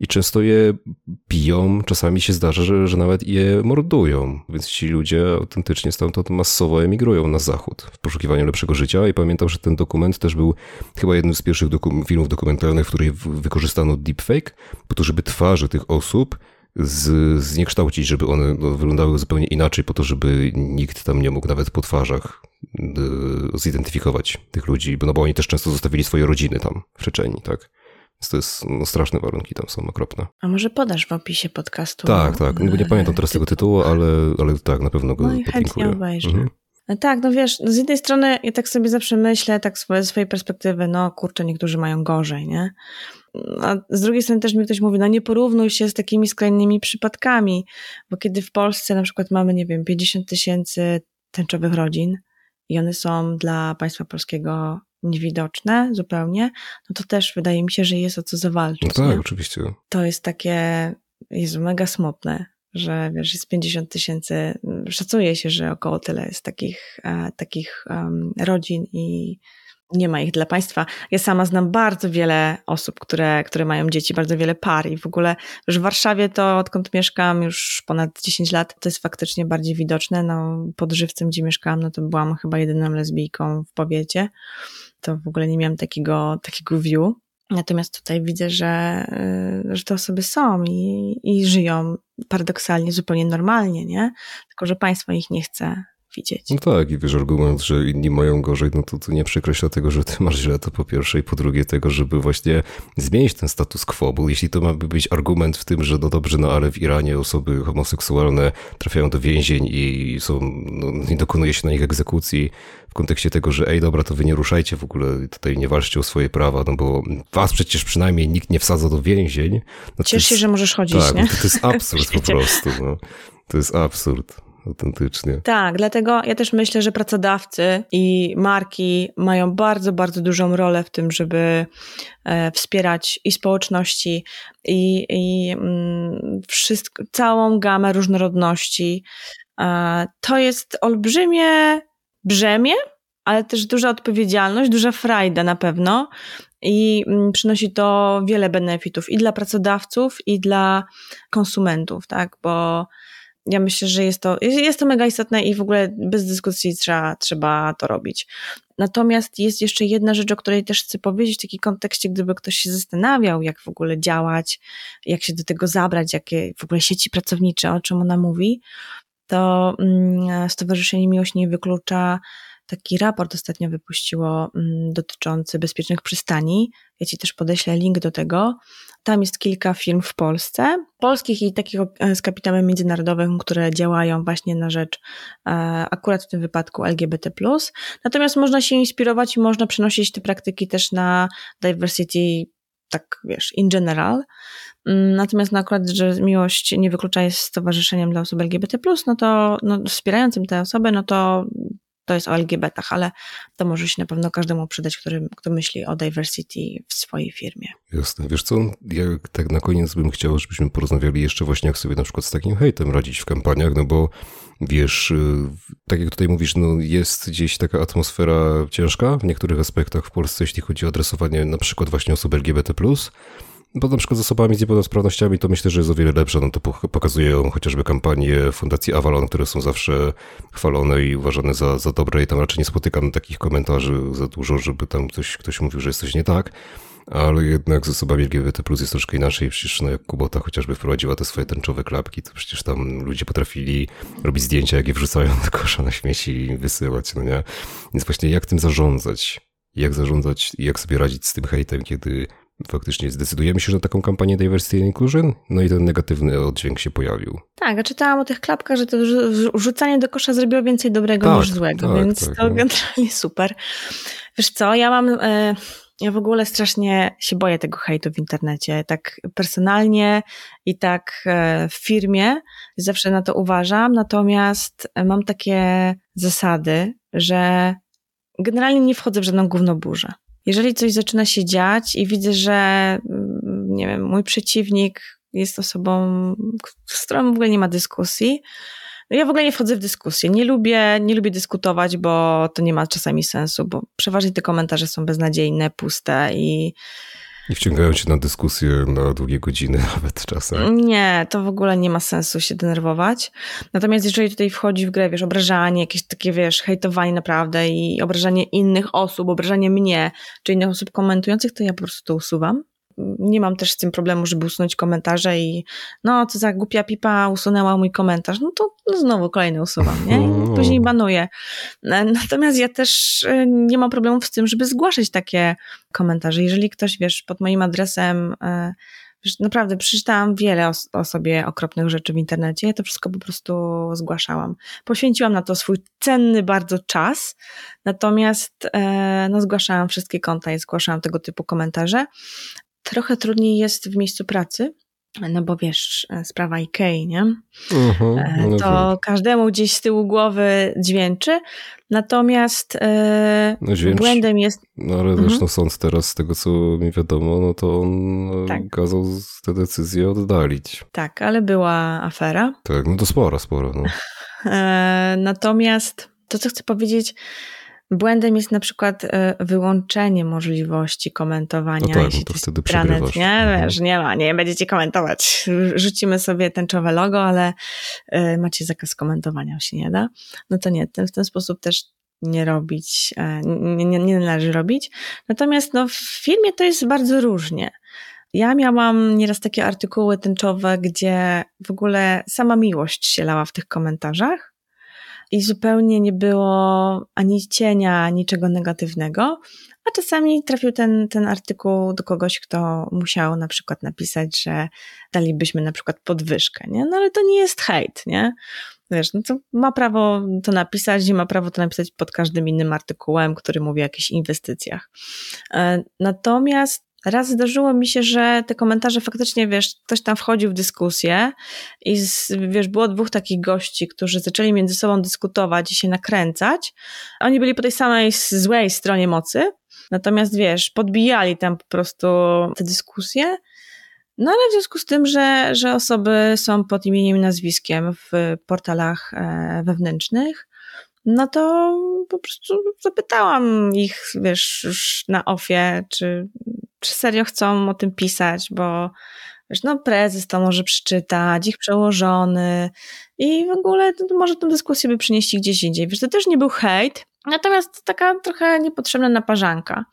Speaker 2: i często je biją, czasami się zdarza, że, że nawet je mordują, więc ci ludzie autentycznie stamtąd masowo emigrują na zachód w poszukiwaniu lepszego życia. I pamiętam, że ten dokument też był chyba jednym z pierwszych doku filmów dokumentalnych, w których wykorzystano deepfake, po to, żeby twarze tych osób z, zniekształcić, żeby one no, wyglądały zupełnie inaczej, po to, żeby nikt tam nie mógł nawet po twarzach y, zidentyfikować tych ludzi, no bo oni też często zostawili swoje rodziny tam w Czeczeni, tak? Więc to jest, no, straszne warunki tam są okropne.
Speaker 3: A może podasz w opisie podcastu?
Speaker 2: Tak, tak. No, nie pamiętam teraz tego tytułu, ale, ale tak, na pewno go
Speaker 3: No i chętnie
Speaker 2: podlinkuję.
Speaker 3: obejrzę.
Speaker 2: Mhm.
Speaker 3: No Tak, no wiesz, z jednej strony ja tak sobie zawsze myślę, tak z swojej perspektywy, no kurczę, niektórzy mają gorzej, nie? A z drugiej strony też mi ktoś mówi, no nie porównuj się z takimi skrajnymi przypadkami, bo kiedy w Polsce na przykład mamy, nie wiem, 50 tysięcy tęczowych rodzin i one są dla państwa polskiego niewidoczne zupełnie, no to też wydaje mi się, że jest o co
Speaker 2: No
Speaker 3: zawalczyć.
Speaker 2: tak,
Speaker 3: nie?
Speaker 2: oczywiście.
Speaker 3: To jest takie, jest mega smutne, że wiesz, jest 50 tysięcy, szacuje się, że około tyle jest takich, e, takich um, rodzin i nie ma ich dla państwa. Ja sama znam bardzo wiele osób, które, które mają dzieci, bardzo wiele par i w ogóle już w Warszawie to odkąd mieszkam już ponad 10 lat, to jest faktycznie bardziej widoczne. No, pod Żywcem, gdzie mieszkałam, no to byłam chyba jedyną lesbijką w powiecie. To w ogóle nie miałam takiego, takiego view. Natomiast tutaj widzę, że, y, że te osoby są i, i żyją paradoksalnie zupełnie normalnie, nie? Tylko, że państwo ich nie chce widzieć.
Speaker 2: No tak, i wiesz, argument, że inni mają gorzej, no to, to nie przekreśla tego, że ty masz źle, to po pierwsze, i po drugie tego, żeby właśnie zmienić ten status quo, bo jeśli to ma być argument w tym, że no dobrze, no ale w Iranie osoby homoseksualne trafiają do więzień i są, no, nie dokonuje się na nich egzekucji, w kontekście tego, że ej, dobra, to wy nie ruszajcie w ogóle, tutaj nie walczcie o swoje prawa, no bo was przecież przynajmniej nikt nie wsadza do więzień. No
Speaker 3: Ciesz się,
Speaker 2: jest-
Speaker 3: że możesz chodzić,
Speaker 2: Tak,
Speaker 3: nie?
Speaker 2: no to, to jest absurd po prostu, no. To jest absurd, autentycznie.
Speaker 3: Tak, dlatego ja też myślę, że pracodawcy i marki mają bardzo, bardzo dużą rolę w tym, żeby e, wspierać i społeczności, i, i mm, wszystko, całą gamę różnorodności. E, To jest olbrzymie brzemię, ale też duża odpowiedzialność, duża frajda na pewno i mm, przynosi to wiele benefitów i dla pracodawców, i dla konsumentów, tak, bo ja myślę, że jest to, jest to mega istotne i w ogóle bez dyskusji trzeba, trzeba to robić. Natomiast jest jeszcze jedna rzecz, o której też chcę powiedzieć w takim kontekście, gdyby ktoś się zastanawiał, jak w ogóle działać, jak się do tego zabrać, jakie w ogóle sieci pracownicze, o czym ona mówi, to mm, Stowarzyszenie Miłość nie wyklucza taki raport ostatnio wypuściło mm, dotyczący bezpiecznych przystani. Ja Ci też podeślę link do tego. Tam jest kilka firm w Polsce, polskich i takich e, z kapitałem międzynarodowym, które działają właśnie na rzecz e, akurat w tym wypadku LGBT. Natomiast można się inspirować i można przenosić te praktyki też na diversity tak wiesz, in general. Mm, natomiast no akurat, że miłość nie wyklucza jest stowarzyszeniem dla osób LGBT, no to no, wspierającym te osoby, no to to jest o LGBT, ale to może się na pewno każdemu przydać, który, kto myśli o diversity w swojej firmie.
Speaker 2: Jasne. Wiesz co, ja tak na koniec bym chciał, żebyśmy porozmawiali jeszcze właśnie, jak sobie na przykład z takim hejtem radzić w kampaniach, no bo wiesz, y, tak jak tutaj mówisz, no jest gdzieś taka atmosfera ciężka w niektórych aspektach w Polsce, jeśli chodzi o adresowanie na przykład właśnie osób LGBT+, bo na przykład z osobami z niepełnosprawnościami to myślę, że jest o wiele lepsze. No to pokazują chociażby kampanie Fundacji Avalon, które są zawsze chwalone i uważane za, za dobre i tam raczej nie spotykam takich komentarzy za dużo, żeby tam ktoś, ktoś mówił, że jest coś nie tak. Ale jednak z osobami LGBT plus jest troszkę inaczej. Przecież no, jak Kubota chociażby wprowadziła te swoje tęczowe klapki, to przecież tam ludzie potrafili robić zdjęcia, jak je wrzucają do kosza na śmieci i wysyłać, no nie? Więc właśnie jak tym zarządzać? Jak zarządzać i jak sobie radzić z tym hejtem, kiedy faktycznie zdecydujemy się na taką kampanię Diversity and Inclusion, no i ten negatywny oddźwięk się pojawił.
Speaker 3: Tak, a czytałam o tych klapkach, że to rzucanie do kosza zrobiło więcej dobrego tak, niż złego, tak, więc tak, to no. generalnie super. Wiesz co, ja mam... E, ja w ogóle strasznie się boję tego hejtu w internecie. Tak personalnie i tak e, w firmie zawsze na to uważam, natomiast mam takie zasady, że generalnie nie wchodzę w żadną gównoburzę jeżeli coś zaczyna się dziać i widzę, że mm, nie wiem, mój przeciwnik jest osobą, z którą w ogóle nie ma dyskusji, no ja w ogóle nie wchodzę w dyskusję. Nie lubię, nie lubię dyskutować, bo to nie ma czasami sensu, bo przeważnie te komentarze są beznadziejne, puste i
Speaker 2: i wciągają cię na dyskusję na długie godziny nawet czasem.
Speaker 3: Nie, to w ogóle nie ma sensu się denerwować. Natomiast jeżeli tutaj wchodzi w grę, wiesz, obrażanie, jakieś takie, wiesz, hejtowanie naprawdę i obrażanie innych osób, obrażanie mnie, czy innych osób komentujących, to ja po prostu to usuwam nie mam też z tym problemu, żeby usunąć komentarze i no, co za głupia pipa usunęła mój komentarz, no to no, znowu kolejny usuwam, nie? I no. później banuję. E, natomiast ja też e, nie mam problemów z tym, żeby zgłaszać takie komentarze. Jeżeli ktoś, wiesz, pod moim adresem e, naprawdę przeczytałam wiele o, o, sobie okropnych rzeczy w internecie. Ja to wszystko po prostu zgłaszałam. Poświęciłam na to swój cenny bardzo czas, natomiast e, no, zgłaszałam wszystkie konta i zgłaszałam tego typu komentarze. Trochę trudniej jest w miejscu pracy, no bo wiesz, e, sprawa IKEA, nie? Uh-huh, no to wiem. każdemu gdzieś z tyłu głowy dźwięczy, natomiast e, no, dźwięcz, błędem jest...
Speaker 2: No ale zresztą sąd teraz, z tego co mi wiadomo, no to on tak. kazał tę decyzję oddalić.
Speaker 3: Tak, ale była afera.
Speaker 2: Tak, no to sporo, sporo. No.
Speaker 3: natomiast to, co chcę powiedzieć, Błędem jest na przykład e, wyłączenie możliwości komentowania.
Speaker 2: No tak, jeśli no to wtedy intranet,
Speaker 3: nie? Mhm. Wiesz, nie ma, nie będziecie komentować. Rzucimy sobie tęczowe logo, ale e, macie zakaz komentowania, się nie da. No to nie, w ten sposób też nie robić, e, nie, nie, nie należy robić. Natomiast no, w filmie to jest bardzo różnie. Ja miałam nieraz takie artykuły tęczowe, gdzie w ogóle sama miłość się lała w tych komentarzach i zupełnie nie było ani cienia, niczego negatywnego, a czasami trafił ten, ten artykuł do kogoś, kto musiał na przykład napisać, że dalibyśmy na przykład podwyżkę, nie? No ale to nie jest hejt, nie? Wiesz, no to ma prawo to napisać i ma prawo to napisać pod każdym innym artykułem, który mówi o jakichś inwestycjach. E, natomiast Raz zdarzyło mi się, że te komentarze faktycznie, wiesz, ktoś tam wchodził w dyskusję i z, wiesz, było dwóch takich gości, którzy zaczęli między sobą dyskutować i się nakręcać. Oni byli po tej samej złej stronie mocy, natomiast wiesz, podbijali tam po prostu te dyskusje. No ale w związku z tym, że, że osoby są pod imieniem i nazwiskiem w portalach e, wewnętrznych, no to po prostu zapytałam ich, wiesz, już na ofie, czy czy serio chcą o tym pisać, bo wiesz, no prezes to może przeczytać, ich przełożony i w ogóle może tę dyskusję by przynieść gdzieś indziej. Wiesz, to też nie był hejt, natomiast taka trochę niepotrzebna naparzanka.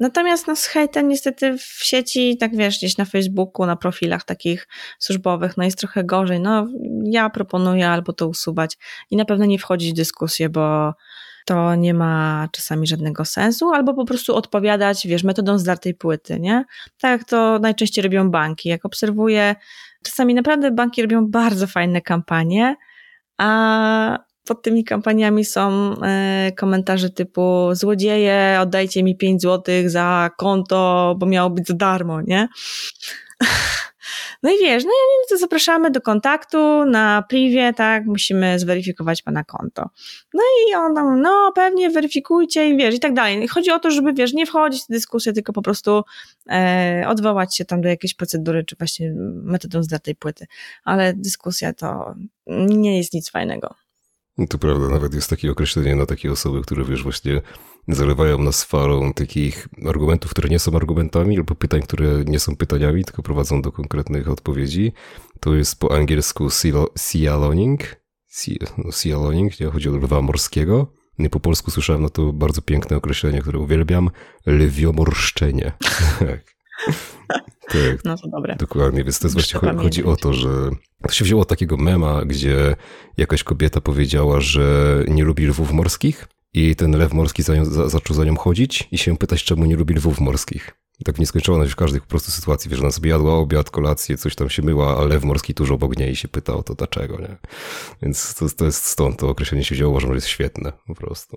Speaker 3: Natomiast no z hejtem niestety w sieci, tak wiesz, gdzieś na Facebooku, na profilach takich służbowych, no jest trochę gorzej. No ja proponuję albo to usuwać i na pewno nie wchodzić w dyskusję, bo to nie ma czasami żadnego sensu, albo po prostu odpowiadać, wiesz, metodą zdartej płyty, nie? Tak to najczęściej robią banki. Jak obserwuję, czasami naprawdę banki robią bardzo fajne kampanie, a pod tymi kampaniami są e, komentarze typu złodzieje, oddajcie mi 5 złotych za konto, bo miało być za darmo, nie? No i wiesz, no i to zapraszamy do kontaktu na privie, tak, musimy zweryfikować pana konto. No i on tam, no pewnie weryfikujcie i wiesz, i tak dalej. Chodzi o to, żeby, wiesz, nie wchodzić w dyskusję, tylko po prostu e, odwołać się tam do jakiejś procedury, czy właśnie metodą zdartej płyty. Ale dyskusja to nie jest nic fajnego.
Speaker 2: To prawda, nawet jest takie określenie na takie osoby, które wiesz, właśnie zalewają nas falą takich argumentów, które nie są argumentami, albo pytań, które nie są pytaniami, tylko prowadzą do konkretnych odpowiedzi. To jest po angielsku sialoning, sialoning, nie chodzi o lwa morskiego. Nie po polsku słyszałem na to bardzo piękne określenie, które uwielbiam, lwiomorszczenie. tak.
Speaker 3: Tak, no to dobre.
Speaker 2: Dokładnie, więc to jest właśnie chodzi o to, że to się wzięło od takiego mema, gdzie jakaś kobieta powiedziała, że nie lubi lwów morskich i ten lew morski za nią, za, zaczął za nią chodzić i się pytać, czemu nie lubi lwów morskich. I tak w nieskończoność w każdej po prostu sytuacji, wiesz, ona sobie jadła obiad, kolację, coś tam się myła, a lew morski tuż obok niej się pyta o to dlaczego, nie? Więc to, to jest stąd, to określenie się wzięło, uważam, że jest świetne po prostu.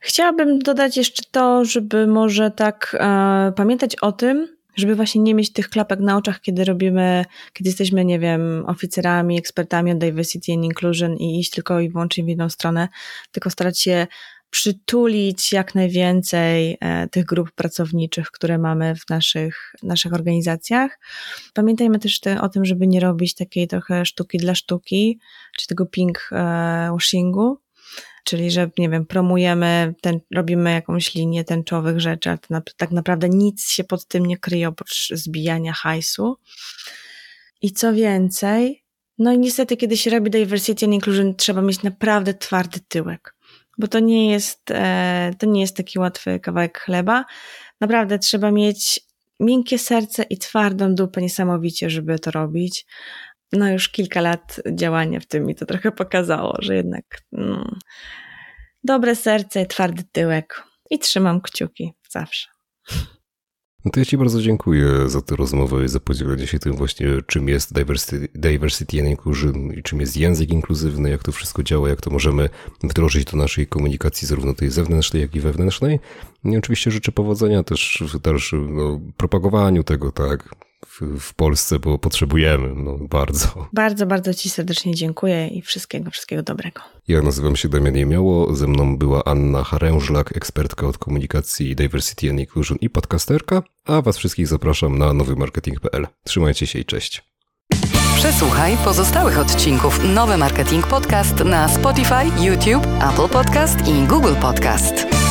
Speaker 3: Chciałabym dodać jeszcze to, żeby może tak e, pamiętać o tym, żeby właśnie nie mieć tych klapek na oczach, kiedy robimy, kiedy jesteśmy, nie wiem, oficerami, ekspertami od diversity and inclusion i iść tylko i wyłącznie w jedną stronę, tylko starać się przytulić jak najwięcej e, tych grup pracowniczych, które mamy w naszych, naszych organizacjach. Pamiętajmy też te, o tym, żeby nie robić takiej trochę sztuki dla sztuki, czy tego pink e, washingu, czyli że, nie wiem, promujemy, ten, robimy jakąś linię tęczowych rzeczy, ale na, tak naprawdę nic się pod tym nie kryje oprócz zbijania hajsu. I co więcej, no i niestety, kiedy się robi diversity and inclusion, trzeba mieć naprawdę twardy tyłek, bo to nie jest, e, to nie jest taki łatwy kawałek chleba. Naprawdę trzeba mieć miękkie serce i twardą dupę niesamowicie, żeby to robić no już kilka lat działania w tym mi to trochę pokazało, że jednak no, dobre serce, twardy tyłek i trzymam kciuki zawsze.
Speaker 2: No to ja Ci bardzo dziękuję za tę rozmowę i za podzielenie się tym właśnie, czym jest diversity, diversity and inclusion i czym jest język inkluzywny, jak to wszystko działa, jak to możemy wdrożyć do naszej komunikacji, zarówno tej zewnętrznej, jak i wewnętrznej. I oczywiście życzę powodzenia też w dalszym no, propagowaniu tego, tak, w, Polsce, bo potrzebujemy no, bardzo.
Speaker 3: Bardzo, bardzo Ci serdecznie dziękuję i wszystkiego, wszystkiego dobrego.
Speaker 2: Ja nazywam się Damian Jemiało, ze mną była Anna Harężlak, ekspertka od komunikacji Diversity and Inclusion i podcasterka, a Was wszystkich zapraszam na nowymarketing.pl. Trzymajcie się i cześć.
Speaker 1: Przesłuchaj pozostałych odcinków Nowy Marketing Podcast na Spotify, YouTube, Apple Podcast i Google Podcast.